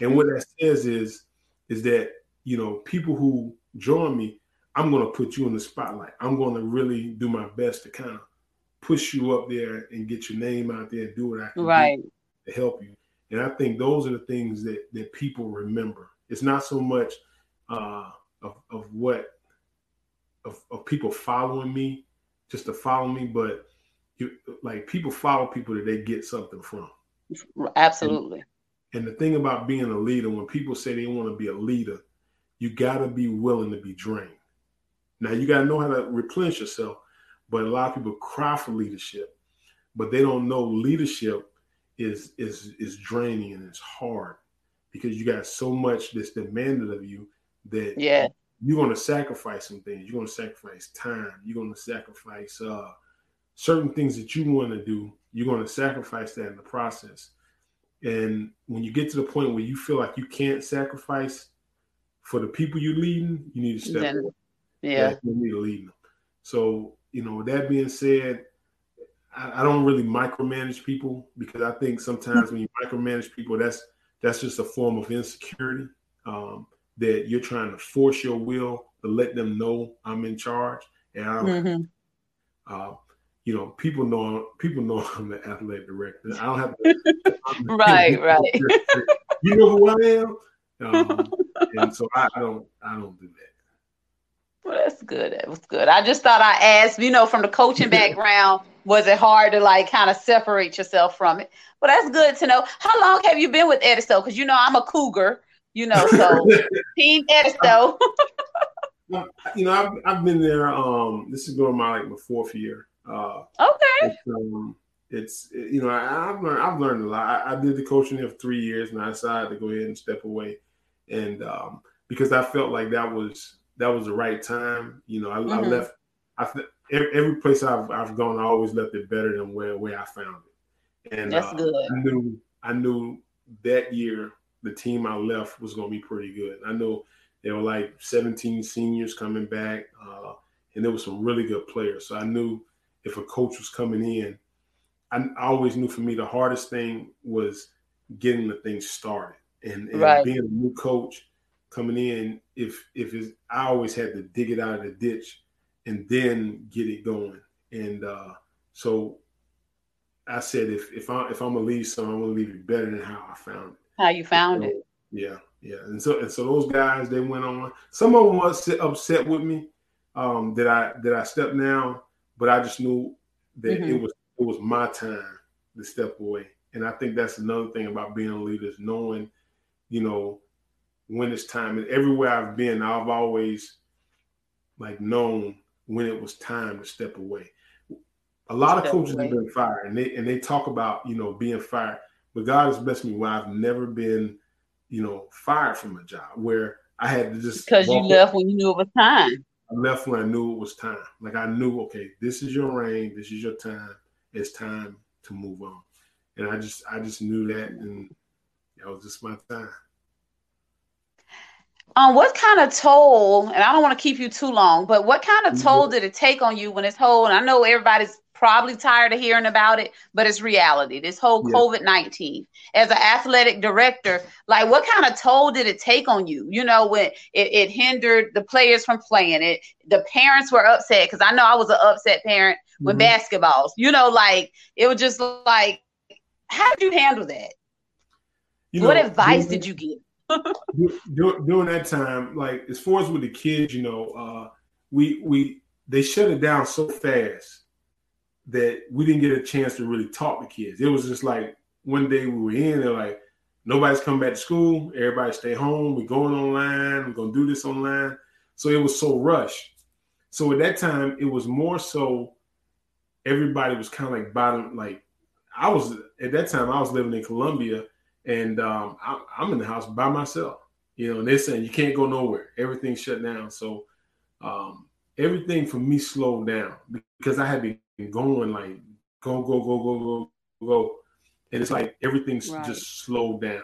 and what that says is, is that you know, people who join me, I'm going to put you in the spotlight. I'm going to really do my best to kind of push you up there and get your name out there and do what I can right. to help you. And I think those are the things that that people remember. It's not so much uh, of of what of, of people following me just to follow me, but you like people follow people that they get something from. Absolutely. And, and the thing about being a leader, when people say they want to be a leader, you got to be willing to be drained. Now you got to know how to replenish yourself, but a lot of people cry for leadership, but they don't know leadership is is is draining and it's hard because you got so much that's demanded of you that yeah you're going to sacrifice some things. You're going to sacrifice time. You're going to sacrifice uh, certain things that you want to do. You're going to sacrifice that in the process. And when you get to the point where you feel like you can't sacrifice for the people you're leading, you need to step then. Yeah. You need to lead them. So, you know, that being said, I, I don't really micromanage people because I think sometimes when you micromanage people, that's that's just a form of insecurity. Um, that you're trying to force your will to let them know I'm in charge. And I mm-hmm. uh, you know, people know people know I'm the athletic director. I don't have to. right, right. you know who I am, um, and so I, I, don't. I don't do that. Well, that's good. That was good. I just thought I asked. You know, from the coaching background, was it hard to like kind of separate yourself from it? But that's good to know. How long have you been with Edisto? Because you know I'm a cougar you know, so Team Edisto. you know, I've, I've been there. Um, this is going my like my fourth year. Uh, okay. It's, um, it's you know I, have learned I've learned a lot. I, I, did the coaching there for three years, and I decided to go ahead and step away, and um, because I felt like that was that was the right time. You know, I, mm-hmm. I left. I every, every place I've I've gone, I always left it better than where where I found it. And that's uh, good. I knew I knew that year the team I left was going to be pretty good. I know there were like 17 seniors coming back, uh, and there were some really good players. So I knew if a coach was coming in, I, I always knew for me the hardest thing was getting the thing started and, and right. being a new coach coming in. If if it's, I always had to dig it out of the ditch and then get it going. And uh, so I said, if if I if I'm gonna leave something, I'm gonna leave it better than how I found it. How you found it? Yeah, yeah. And so and so those guys they went on. Some of them was upset with me um, that I that I stepped down, but I just knew that mm-hmm. it was it was my time to step away. And I think that's another thing about being a leader is knowing, you know, when it's time. And everywhere I've been, I've always like known when it was time to step away. A lot of coaches have been fired, and they and they talk about you know being fired. But God has blessed me where I've never been, you know, fired from a job where I had to just because you left when you knew it was time. I left when I knew it was time. Like I knew, okay, this is your reign, this is your time. It's time to move on. And I just I just knew that and that was just my time. Um, what kind of toll, and I don't want to keep you too long, but what kind of toll mm-hmm. did it take on you when it's whole? And I know everybody's probably tired of hearing about it, but it's reality. This whole yeah. COVID 19. As an athletic director, like what kind of toll did it take on you? You know, when it, it hindered the players from playing it, the parents were upset because I know I was an upset parent mm-hmm. with basketballs. You know, like it was just like, how did you handle that? You know, what advice did you give? During that time, like as far as with the kids, you know, uh, we we they shut it down so fast that we didn't get a chance to really talk to kids. It was just like one day we were in, they're like, nobody's coming back to school, everybody stay home, we're going online, we're gonna do this online. So it was so rushed. So at that time, it was more so everybody was kind of like bottom, like I was at that time, I was living in Columbia and um, I, am in the house by myself, you know, and they're saying you can't go nowhere, everything's shut down. So um, everything for me slowed down because I had been going like go go go go go go, and it's like everything's right. just slowed down.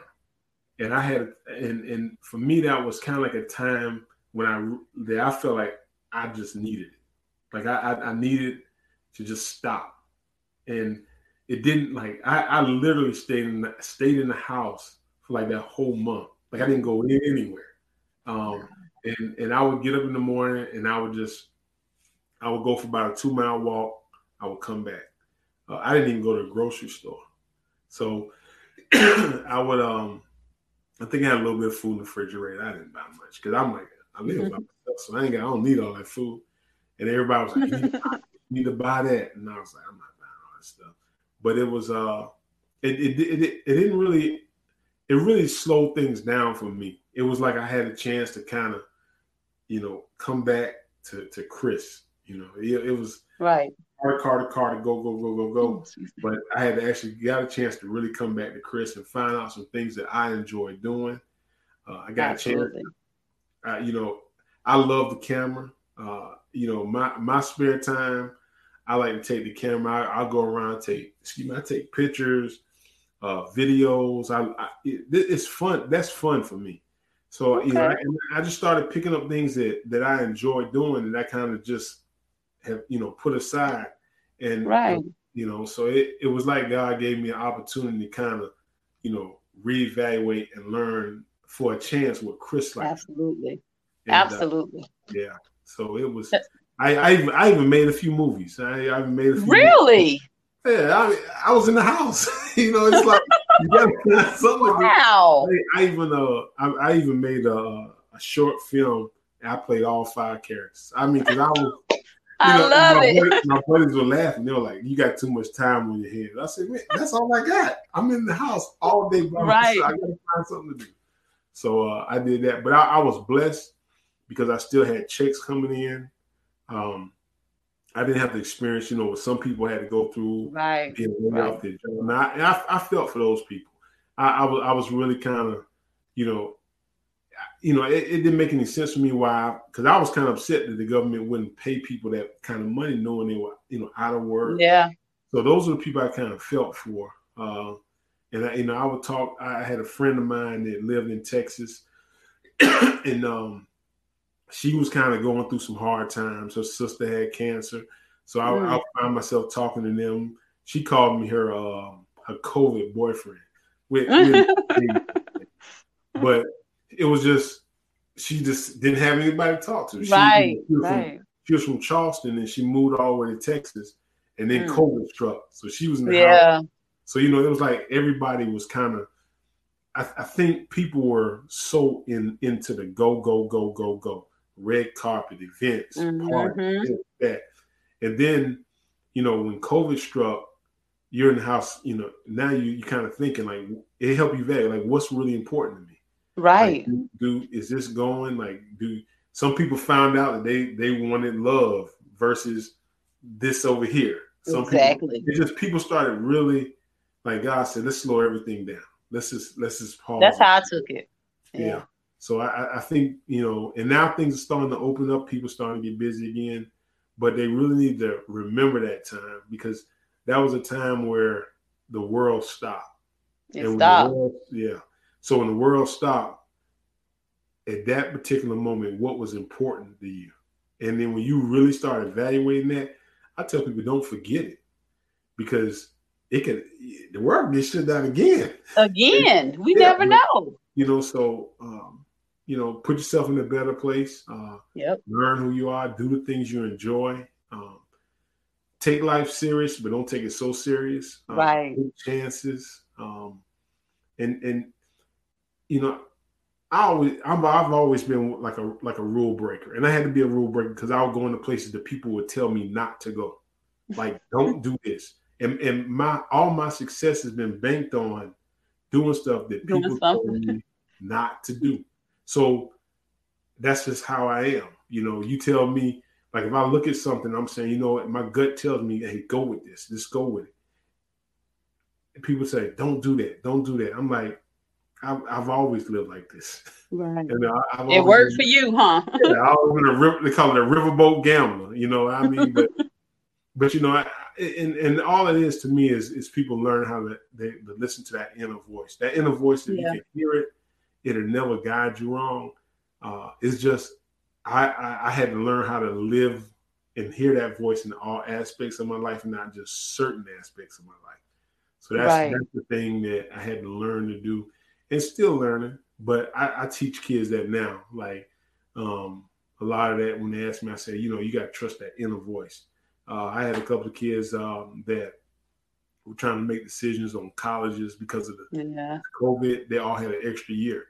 And I had and and for me that was kind of like a time when I that I felt like I just needed it, like I I, I needed to just stop, and it didn't like I, I literally stayed in the, stayed in the house for like that whole month. Like I didn't go anywhere. Um, and and I would get up in the morning and I would just I would go for about a two mile walk I would come back. Uh, I didn't even go to the grocery store, so I would. Um, I think I had a little bit of food in the refrigerator. I didn't buy much because I'm like I live by myself, so I ain't got. I don't need all that food. And everybody was like, "You need, you need to buy that," and I was like, "I'm not buying all that stuff." But it was uh, it it it, it, it didn't really, it really slowed things down for me. It was like I had a chance to kind of, you know, come back to to Chris. You know, it, it was right Carter, Carter, Carter, go, go, go, go, go. But I had to actually got a chance to really come back to Chris and find out some things that I enjoy doing. Uh, I got Absolutely. a chance. Uh, you know, I love the camera. Uh, you know, my my spare time, I like to take the camera. I, will go around take excuse me, I take pictures, uh, videos. I, I it, it's fun. That's fun for me. So okay. you know, I, I just started picking up things that that I enjoy doing, and I kind of just have you know put aside and right you know so it, it was like god gave me an opportunity to kind of you know reevaluate and learn for a chance with chris like absolutely and, uh, absolutely uh, yeah so it was I, I even, I even made a few movies i, I even made a few really movies. yeah I, I was in the house you know it's like you gotta something wow I, I, even uh I, I even made a, a short film I played all five characters. I mean, because I was I know, love my it. Buddies, my buddies were laughing. They were like, "You got too much time on your hands." I said, "Man, that's all I got. I'm in the house all day by right. myself. I got to find something to do." So uh, I did that, but I, I, was blessed because I still had checks coming in. Um, I didn't have the experience, you know, what some people had to go through right, being right. off their job. And I, and I, I, felt for those people. I, I was, I was really kind of, you know, you know, it, it, didn't make any sense for me why, because I was kind of upset that the government wouldn't pay people that kind of money, knowing they were, you know, out of work. Yeah. So those are the people I kind of felt for. Uh, and I, you know, I would talk. I had a friend of mine that lived in Texas, and um, she was kind of going through some hard times. Her sister had cancer, so I, mm. I found myself talking to them. She called me her uh, her COVID boyfriend, with, with but it was just she just didn't have anybody to talk to. She, right, she right. From, she was from Charleston and she moved all the way to Texas, and then mm. COVID struck, so she was in the yeah. house. So you know, it was like everybody was kind of. I, I, think people were so in into the go go go go go red carpet events, mm-hmm. parties, that, and then you know when COVID struck, you're in the house. You know now you you kind of thinking like it helped you back. Like what's really important to me, right? Like, do, do is this going like do some people found out that they they wanted love versus this over here. Some exactly. people, it just people started really like God said, let's slow everything down. Let's just let's just pause. That's how I took it. Yeah. yeah. So I, I think you know, and now things are starting to open up. People starting to get busy again, but they really need to remember that time because that was a time where the world stopped. It stopped. World, yeah. So when the world stopped, at that particular moment, what was important to you? And then when you really start evaluating that, I tell people don't forget it because it can the world get shut down again. Again, we never know. You know, so um, you know, put yourself in a better place. Uh, yep. Learn who you are. Do the things you enjoy. Um, take life serious, but don't take it so serious. Uh, right. chances. Um, and and you know, I always i have always been like a like a rule breaker, and I had to be a rule breaker because I would go into places that people would tell me not to go. Like, don't do this and, and my all my success has been banked on doing stuff that people told me not to do. So that's just how I am. You know, you tell me like if I look at something, I'm saying, you know what, my gut tells me, hey, go with this, just go with it. And people say, don't do that, don't do that. I'm like, I've, I've always lived like this. Right. And I, it worked been, for you, huh? yeah, I was been a river, they call it a riverboat gambler. You know, I mean, but but you know, I, and and all it is to me is is people learn how to they, to listen to that inner voice. That inner voice, if yeah. you can hear it, it'll never guide you wrong. Uh, it's just I, I, I had to learn how to live and hear that voice in all aspects of my life, not just certain aspects of my life. So that's right. that's the thing that I had to learn to do, and still learning. But I, I teach kids that now. Like um, a lot of that when they ask me, I say, you know, you got to trust that inner voice uh, I had a couple of kids um, that were trying to make decisions on colleges because of the yeah. COVID. They all had an extra year.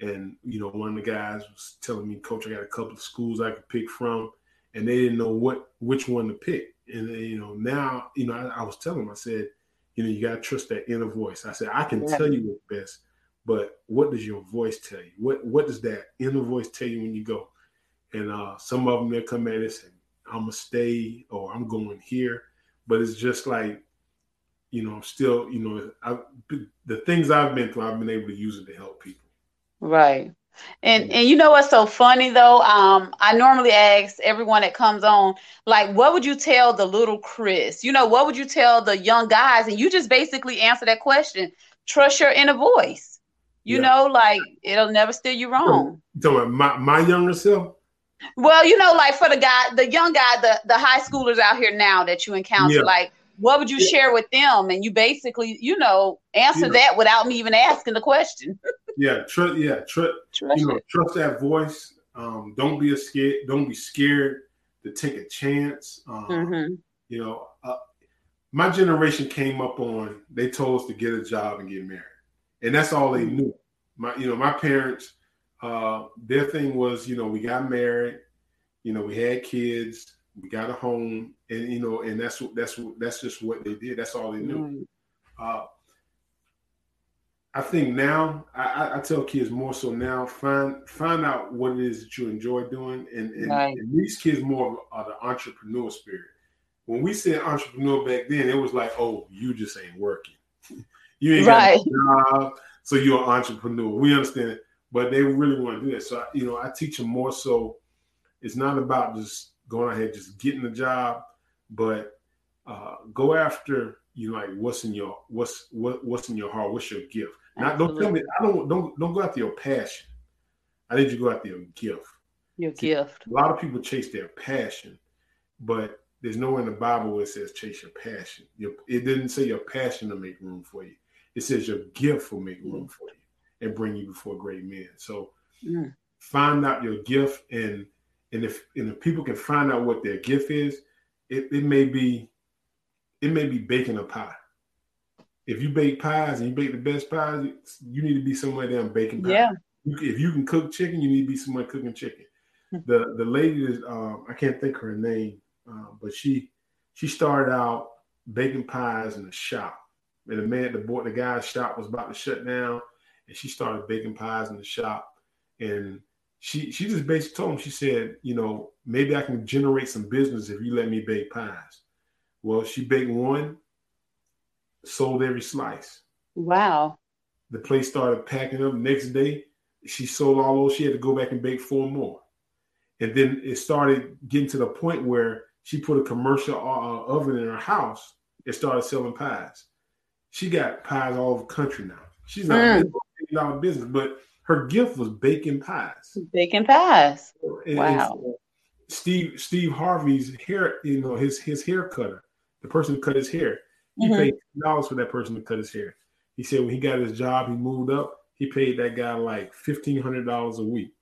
And, you know, one of the guys was telling me, Coach, I got a couple of schools I could pick from. And they didn't know what which one to pick. And, you know, now, you know, I, I was telling them, I said, you know, you got to trust that inner voice. I said, I can yeah. tell you what's best, but what does your voice tell you? What What does that inner voice tell you when you go? And uh, some of them, they come at us and I'm gonna stay or I'm going here. But it's just like, you know, I'm still, you know, I, the things I've been through, I've been able to use it to help people. Right. And and you know what's so funny though? Um, I normally ask everyone that comes on, like, what would you tell the little Chris? You know, what would you tell the young guys? And you just basically answer that question. Trust your inner voice. You yeah. know, like it'll never steer you wrong. So my my younger self. Well, you know, like for the guy, the young guy, the the high schoolers out here now that you encounter, yeah. like what would you yeah. share with them? And you basically, you know, answer yeah. that without me even asking the question. yeah, trust. Yeah, tr- trust. You know, trust that voice. Um, don't be a scared. Don't be scared to take a chance. Um, mm-hmm. You know, uh, my generation came up on. They told us to get a job and get married, and that's all they mm-hmm. knew. My, you know, my parents uh, their thing was, you know, we got married, you know, we had kids, we got a home, and you know, and that's what that's what that's just what they did. That's all they knew. Uh, I think now I, I, tell kids more so now find find out what it is that you enjoy doing, and, and, right. and these kids more are the entrepreneur spirit. when we said entrepreneur back then, it was like, oh, you just ain't working. you ain't right. got a job, so you're an entrepreneur. We understand it, but they really want to do that. So you know, I teach them more so. It's not about just going ahead, just getting the job, but uh, go after you know, like what's in your what's what what's in your heart, what's your gift. Not don't tell me I don't don't don't go after your passion. I need you to go after your gift. Your gift. A lot of people chase their passion, but there's nowhere in the Bible where it says chase your passion. Your, it didn't say your passion to make room for you. It says your gift will make room for you and bring you before great men. So mm. find out your gift and and if and if people can find out what their gift is, it, it may be it may be baking a pie. If you bake pies and you bake the best pies, you need to be somewhere there baking pies. Yeah. If you can cook chicken, you need to be somewhere cooking chicken. Hmm. the the lady is um, I can't think her name, uh, but she she started out baking pies in a shop. And the man, the boy, the guy's shop was about to shut down, and she started baking pies in the shop. And she she just basically told him, she said, you know, maybe I can generate some business if you let me bake pies. Well, she baked one, sold every slice. Wow. The place started packing up. Next day, she sold all those. She had to go back and bake four more. And then it started getting to the point where she put a commercial uh, oven in her house and started selling pies. She got pies all over the country now. She's not mm. a business, but her gift was baking pies. Baking pies. And, wow. And Steve Steve Harvey's hair, you know, his his hair cutter the person who cut his hair. He mm-hmm. paid dollars for that person to cut his hair. He said when he got his job, he moved up. He paid that guy like fifteen hundred dollars a week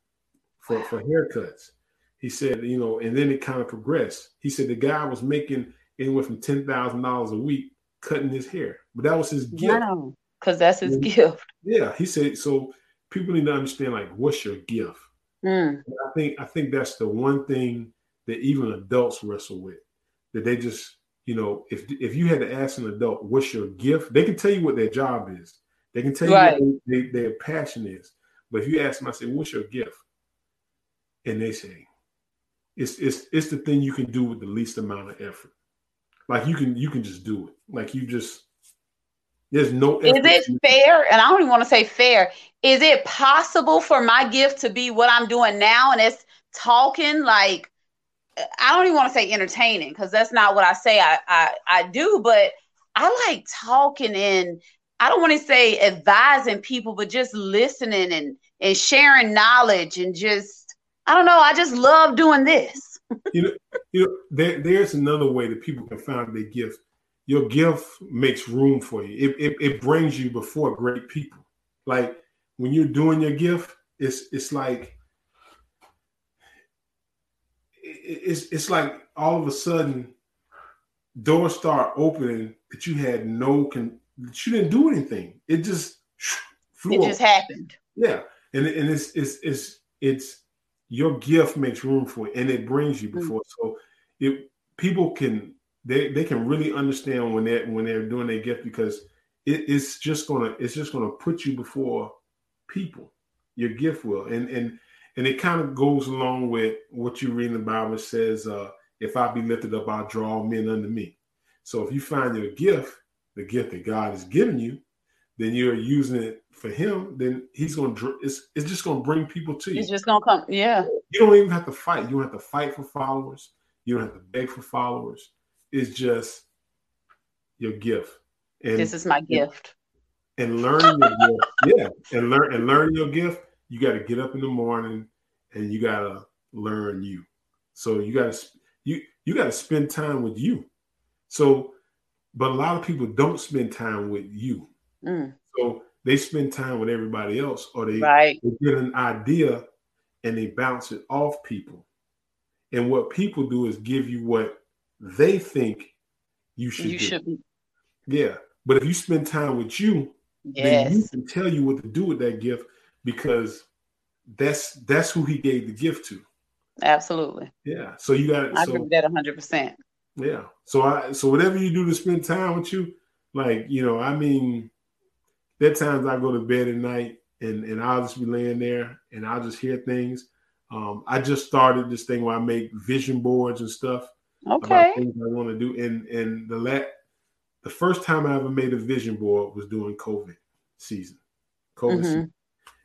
for for haircuts. He said, you know, and then it kind of progressed. He said the guy was making anywhere from ten thousand dollars a week cutting his hair, but that was his gift. Wow, because that's his and, gift. Yeah, he said. So people need to understand like what's your gift. Mm. I think I think that's the one thing that even adults wrestle with. That they just you know, if if you had to ask an adult, what's your gift? They can tell you what their job is. They can tell right. you what they, they, their passion is. But if you ask them, I say, what's your gift? And they say, it's it's it's the thing you can do with the least amount of effort. Like you can you can just do it. Like you just there's no. Is it fair? And I don't even want to say fair. Is it possible for my gift to be what I'm doing now, and it's talking like I don't even want to say entertaining because that's not what I say I, I I do, but I like talking and I don't want to say advising people, but just listening and and sharing knowledge and just I don't know. I just love doing this. you know, you know, there, there's another way that people can find their gift. Your gift makes room for you. It, it, it brings you before great people. Like when you're doing your gift, it's it's like it's it's like all of a sudden doors start opening that you had no con that you didn't do anything. It just it just happened. Yeah, and and it's it's it's it's your gift makes room for it, and it brings you before. Mm-hmm. So it people can they they can really understand when they when they're doing their gift because it, it's just gonna it's just gonna put you before people. Your gift will, and and and it kind of goes along with what you read in the Bible says, uh, if I be lifted up, I'll draw men unto me. So if you find your gift, the gift that God has given you, then you're using it for him, then he's going to, it's, it's just going to bring people to you. He's just going to come. Yeah. You don't even have to fight. You don't have to fight for followers. You don't have to beg for followers. It's just your gift. And this is my gift. And learning your gift. Yeah. And learn and learn your gift you got to get up in the morning and you got to learn you. So you got to you you got to spend time with you. So, but a lot of people don't spend time with you. Mm. So they spend time with everybody else, or they, right. they get an idea and they bounce it off people. And what people do is give you what they think you should. You do. should. Yeah, but if you spend time with you, yes. then you can tell you what to do with that gift because that's that's who he gave the gift to. Absolutely. Yeah. So you got. I so, agree with that hundred percent. Yeah. So I so whatever you do to spend time with you, like you know, I mean, there times I go to bed at night and and I'll just be laying there and I'll just hear things. Um, I just started this thing where I make vision boards and stuff. Okay. things I want to do. And and the la- the first time I ever made a vision board was during COVID season. COVID Mhm. season.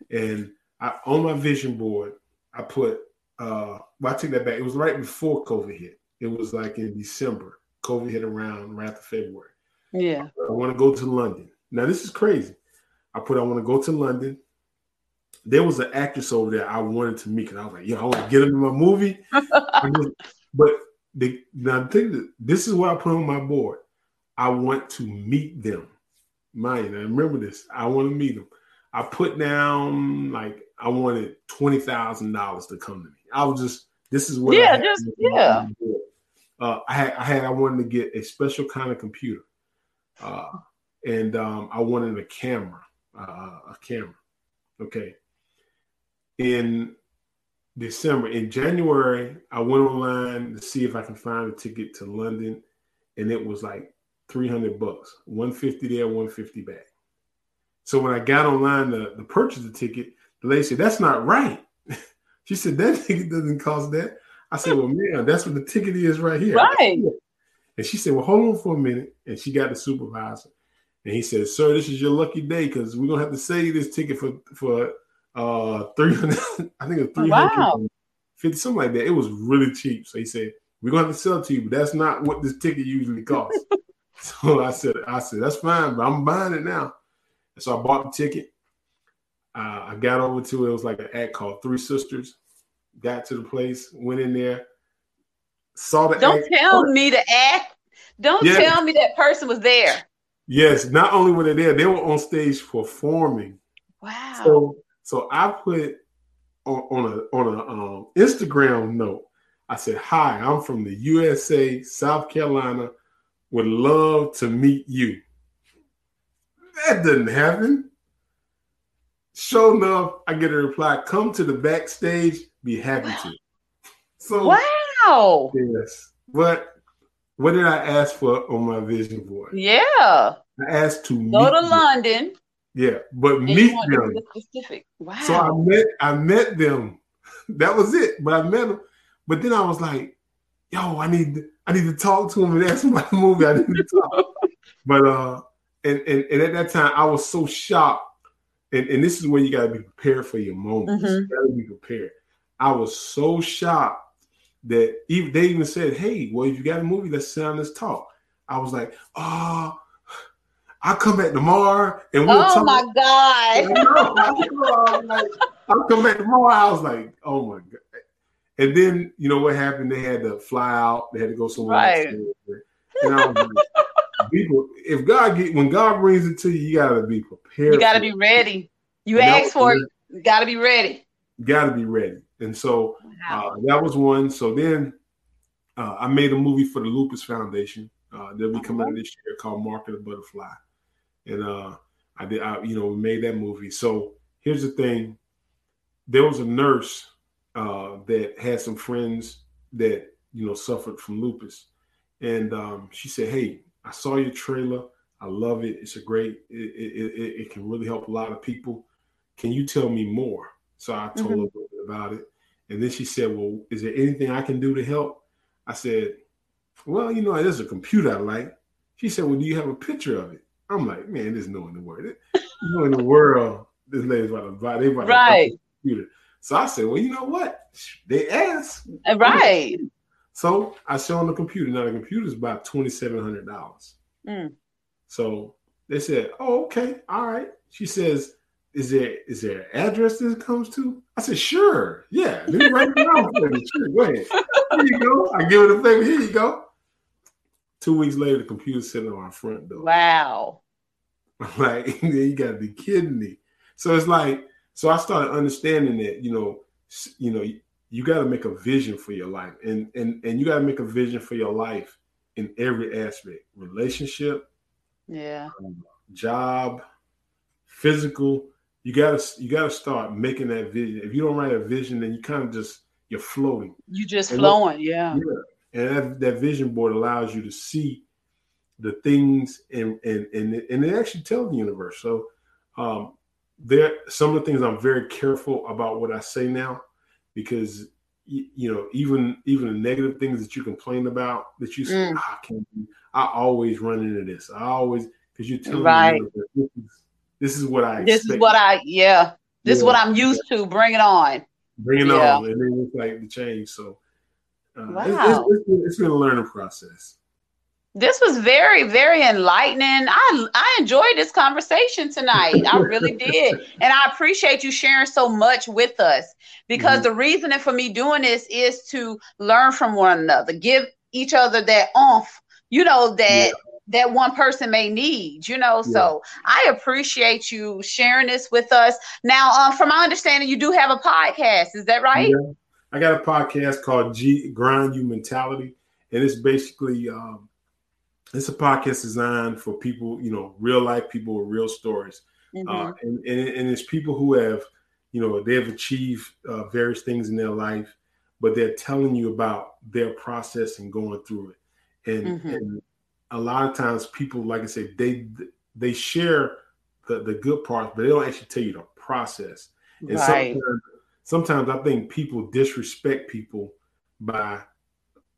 And I on my vision board, I put uh well, I take that back. It was right before COVID hit. It was like in December. COVID hit around right after February. Yeah. I want to go to London. Now this is crazy. I put I want to go to London. There was an actress over there I wanted to meet, and I was like, "Yo, I want to get into my movie." but the now the thing that this is what I put on my board. I want to meet them. Mind, now remember this. I want to meet them. I put down like I wanted twenty thousand dollars to come to me. I was just this is what I Yeah, had just- yeah. Uh, I had I had I wanted to get a special kind of computer, uh, and um, I wanted a camera, uh, a camera. Okay. In December, in January, I went online to see if I can find a ticket to London, and it was like three hundred bucks, one fifty there, one fifty back. So when I got online to, to purchase the ticket, the lady said, "That's not right." she said, "That ticket doesn't cost that." I said, "Well, man, that's what the ticket is right here." Right. And she said, "Well, hold on for a minute." And she got the supervisor, and he said, "Sir, this is your lucky day because we're gonna have to sell you this ticket for for uh three hundred. I think it's three hundred Wow. fifty, something like that. It was really cheap." So he said, "We're gonna have to sell it to you, but that's not what this ticket usually costs." so I said, "I said that's fine, but I'm buying it now." And so I bought the ticket. Uh, I got over to it. It was like an act called Three Sisters. Got to the place, went in there, saw the Don't tell me to act. Don't Yeah. tell me that person was there. Yes, not only were they there, they were on stage performing. Wow. So, so I put on, on a on a um, Instagram note. I said, "Hi, I'm from the USA, South Carolina. Would love to meet you." That didn't happen. Sure enough, I get a reply: "Come to the backstage. Be happy to." So wow. yes, but what did I ask for on my vision board? Yeah. I asked to Go to. London. Yeah, but And meet them. specific. Wow. So I met I met them. That was it. But I met them. But then I was like, yo, I need I need to talk to him and ask him about the movie. I need to talk. but uh and, and and at that time I was so shocked. And, and this is where you gotta be prepared for your moments. Mhm. You gotta be prepared. I was so shocked that even they even said, Hey, well, if you got a movie, let's sit down, let's talk. I was like, oh, I'll come back tomorrow and we'll oh talk. my God. I like, I'll come back tomorrow. I was like, oh my god. And then you know what happened? They had to fly out. They had to go somewhere. Right. else. And I was like, people, if God get when God brings it to you, you gotta be prepared. You got to be it. ready. You And that for it. You got to be ready. You gotta be ready. And so Wow. uh, that was one. So then uh, I made a movie for the Lupus Foundation. Uh, they'll be coming out this year called Mark of Butterfly, and uh, I did. I, you know, we made that movie. So here's the thing: there was a nurse uh, that had some friends that you know suffered from lupus, and um, she said, "Hey, I saw your trailer. I love it. It's a great. It, it, it, it can really help a lot of people. Can you tell me more?" So I told her little bit about it, and then she said, "Well, is there anything I can do to help?" I said, "Well, you know, there's a computer I like." She said, "Well, do you have a picture of it?" I'm like, "Man, there's no in the world. No in the world. This lady's about to buy. They about to buy Right. a computer." So I said, "Well, you know what? They asked." Right. So I show them the computer. Now the computer is about twenty seven hundred dollars. Mm. So they said, "Oh, okay, all right." She says, "Is there is there an address this comes to?" I said, "Sure, yeah." Let me write it down for you. Sure, go ahead. Here you go. I give it a favor. Here you go. Two weeks later, the computer's sitting on our front door. Wow. Like, you got to be kidding me. So it's like, so I started understanding that, you know, you know, you got to make a vision for your life, and and and you got to make a vision for your life in every aspect: relationship, Yeah. Um, job, physical. You gotta you gotta start making that vision. If you don't write a vision, then you kind of just you're floating. You just And flowing. Yeah. And that, that vision board allows you to see the things and and and it, and it actually tells the universe. So um there some of the things I'm very careful about what I say now because you, know, even even the negative things that you complain about that you say, mm. I can't. I always run into this. I always because you're telling right. me this is, this is what I. This is what I. Yeah. This yeah. is what I'm used to. Bring it on. Bring it yeah. on, and then it's like the change. So, wow. It's, it's, it's, it's been a learning process this was very very enlightening i i enjoyed this conversation tonight i really did and i appreciate you sharing so much with us because mm-hmm. the reasoning for me doing this is to learn from one another give each other that off you know that yeah. that one person may need you know yeah. so i appreciate you sharing this with us now um, from my understanding you do have a podcast is that right yeah. I got a podcast called g grind you mentality and it's basically um, it's a podcast designed for people, you know, real life people with real stories, mm-hmm. uh, and, and, and it's people who have, you know, they have achieved uh, various things in their life, but they're telling you about their process and going through it, and, mm-hmm. and a lot of times people, like I said, they they share the the good parts, but they don't actually tell you the process. And right. sometimes, sometimes I think people disrespect people by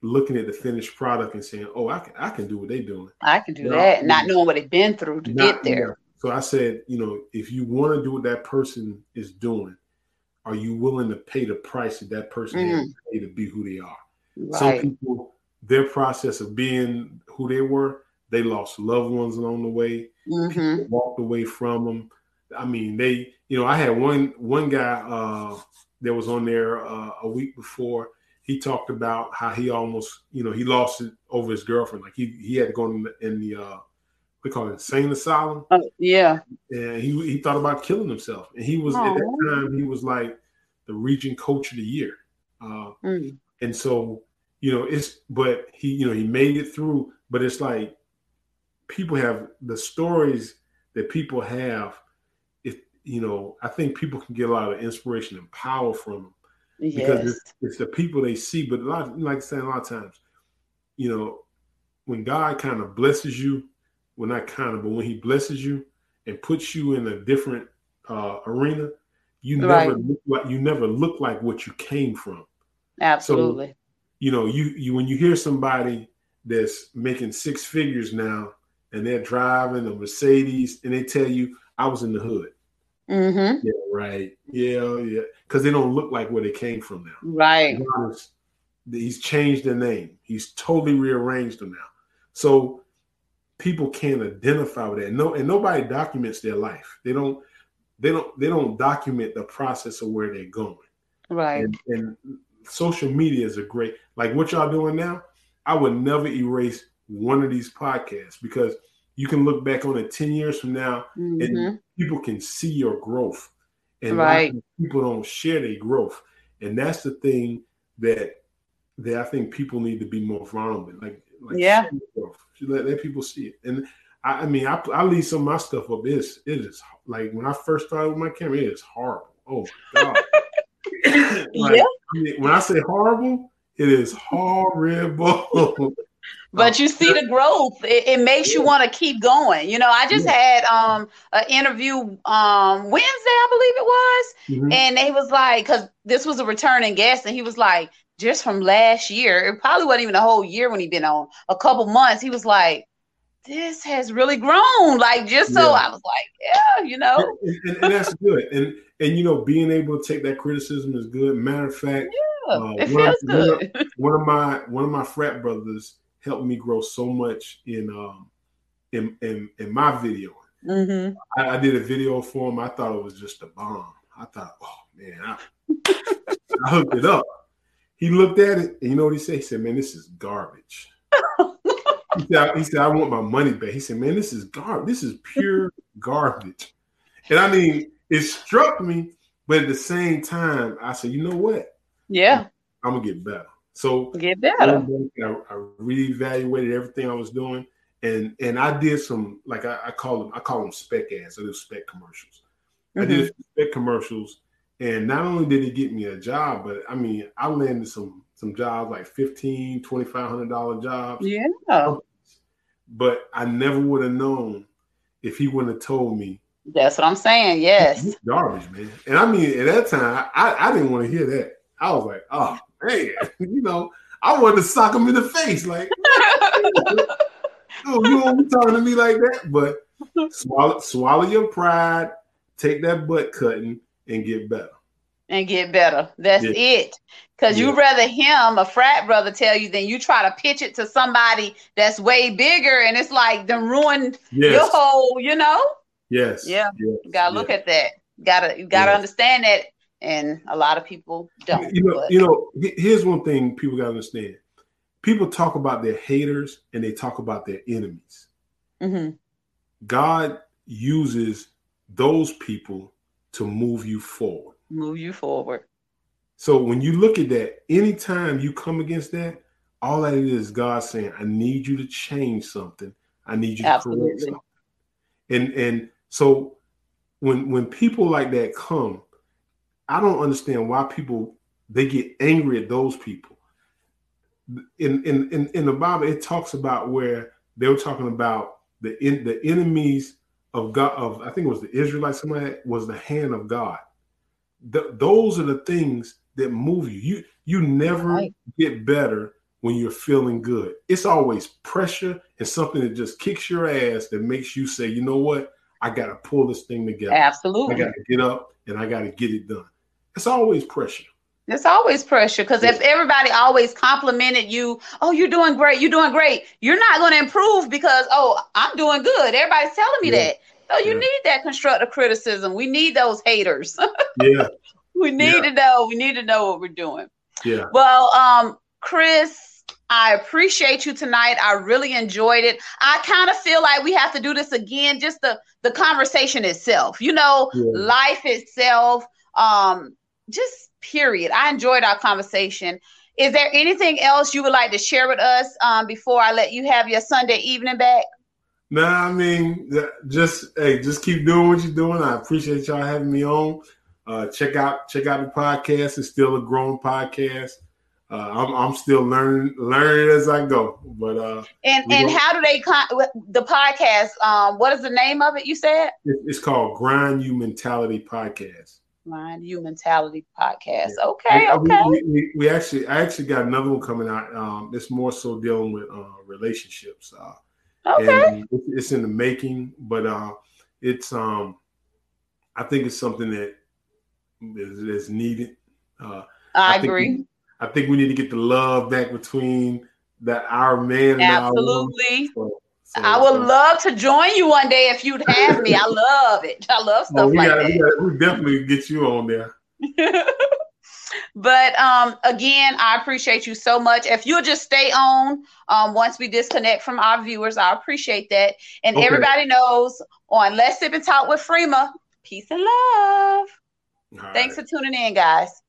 looking at the finished product and saying, "Oh, I can I can do what they're doing. I can do you that," know, not knowing what they've been through to get there. So I said, you know, if you want to do what that person is doing, are you willing to pay the price that that person mm. has to pay to be who they are? Right. Some people, their process of being who they were, they lost loved ones along the way. Mm-hmm. walked away from them. I mean, they, you know, I had one one guy uh, that was on there uh, a week before he talked about how he almost, you know, he lost it over his girlfriend. Like he he had to go in the, in the uh, we call it insane asylum. Uh, yeah. And he he thought about killing himself. And he was Aww. at that time he was like the region coach of the year. Uh, mm. And so you know it's but he you know he made it through. But it's like people have the stories that people have. You know, I think people can get a lot of inspiration and power from them yes. because it's, it's, the people they see. But a lot, like I said, a lot of times, you know, when God kind of blesses you, well, not kind of, but when He blesses you and puts you in a different uh, arena, you right. never look like you never look like what you came from. Absolutely. So, you know, you you when you hear somebody that's making six figures now and they're driving a Mercedes and they tell you, I was in the hood. Mm-hmm. Yeah, right. Yeah, yeah. Because they don't look like where they came from now. Right. he's changed their name. He's totally rearranged them now. So people can't identify with that. No, and nobody documents their life. They don't. They don't. They don't document the process of where they're going. Right. And, and social media is a great. Like what y'all doing now. I would never erase one of these podcasts because you can look back on it 10 years from now mm-hmm. and people can see your growth. And right. people don't share their growth. And that's the thing that that i think people need to be more vulnerable like, like yeah. let, let people see it. And I, I mean I, I leave some of my stuff up. It's it is like when i first started with my camera it is horrible. Oh my god. Like, yeah. I mean, when i say horrible it is horrible but you see the growth. It, it makes you want to keep going. You know i just had um an interview um wednesday i believe it was mm-hmm. and they was like because this was a returning guest and he was like just from last year it probably wasn't even a whole year when he'd been on a couple months he was like this has really grown like just so yeah. i was like yeah you know? And, and, that's good. And and you know being able to take that criticism is good. Matter of fact yeah, uh, it feels of, good. One of, one of my one of my frat brothers helped me grow so much in um in in, in my video. Mm-hmm. I, I, did a video for him. I thought it was just a bomb. I thought, oh man, I, I hooked it up. He looked at it, and you know what he said? He said, "Man, this is garbage." he, said, he said, "I want my money back." He said, "Man, this is garbage. This is pure garbage." And I mean, it struck me, but at the same time, I said, "You know what? Yeah, I'm, I'm gonna get better." So get better. I, I reevaluated everything I was doing, and and I did some like I, I call them I call them spec ads. I do spec commercials. Mm-hmm. I did mm-hmm. spec commercials, and not only did it get me a job, but I mean I landed some some jobs like fifteen, twenty five hundred dollar jobs. Yeah. But I never would have known if he wouldn't have told me. That's what I'm saying. Yes. Garbage, man. And I mean, at that time, I, I didn't want to hear that. I was like, oh man, you know, I wanted to sock him in the face, like, oh, you won't be talking to me like that. But swallow, swallow your pride, take that butt cutting, and get better. And get better. That's yeah. it. Because yeah. you rather him, a frat brother, tell you than you try to pitch it to somebody that's way bigger, and it's like then ruin yes. your whole, you know. Yes. Yeah. Yes. Gotta look at that. gotta you gotta yes. understand that, and a lot of people don't. You know. But. You know. Here's one thing people gotta understand. People talk about their haters and they talk about their enemies. Mm-hmm. God uses those people to move you forward. Move you forward. So when you look at that, anytime you come against that, all that is God saying, I need you to change something. I need you Absolutely. to correct something. And and so when when people like that come, I don't understand why people they get angry at those people. In in in, in the Bible, it talks about where they were talking about the in, the enemies of God of I think it was the Israelites. Somebody was the hand of God. The, those are the things that move you. You you never right. get better when you're feeling good. It's always pressure and something that just kicks your ass that makes you say, you know what, I got to pull this thing together. Absolutely. I got to get up and I got to get it done. It's always pressure. It's always pressure because yeah. if everybody always complimented you, oh, you're doing great, you're doing great, you're not going to improve because, oh, I'm doing good. Everybody's telling me yeah. that. So you yeah. need that constructive criticism. We need those haters. yeah. We need to know. We need to know what we're doing. Yeah. Well, um, Chris, I appreciate you tonight. I really enjoyed it. I kind of feel like we have to do this again, just the the conversation itself. You know, yeah. life itself. Um, just period. I enjoyed our conversation. Is there anything else you would like to share with us um, before I let you have your Sunday evening back? Nah, I mean, just hey, just keep doing what you're doing. I appreciate y'all having me on. Uh, check out check out the podcast. It's still a growing podcast uh, I'm, I'm still learning learning as I go. But uh, and and how do they con- the podcast? Um, what is the name of it? You said it's called Grind You Mentality Podcast. Grind You Mentality Podcast. Okay, yeah. okay. We, we, we, actually I actually got another one coming out. Um, it's more so dealing with uh, relationships. Uh, okay, it's, it's in the making, but uh, it's um, I think it's something that is, is needed. Uh, I, I agree. I think we need to get the love back between that our man. Absolutely. So, so, I would so. love to join you one day if you'd have me. I love it. I love stuff we like gotta, that. We, gotta, we definitely get you on there. but um, again, I appreciate you so much. If you'll just stay on um, once we disconnect from our viewers, I appreciate that. And okay. everybody knows on Let's Sip and Talk with Freema, peace and love. All Thanks right. for tuning in, guys.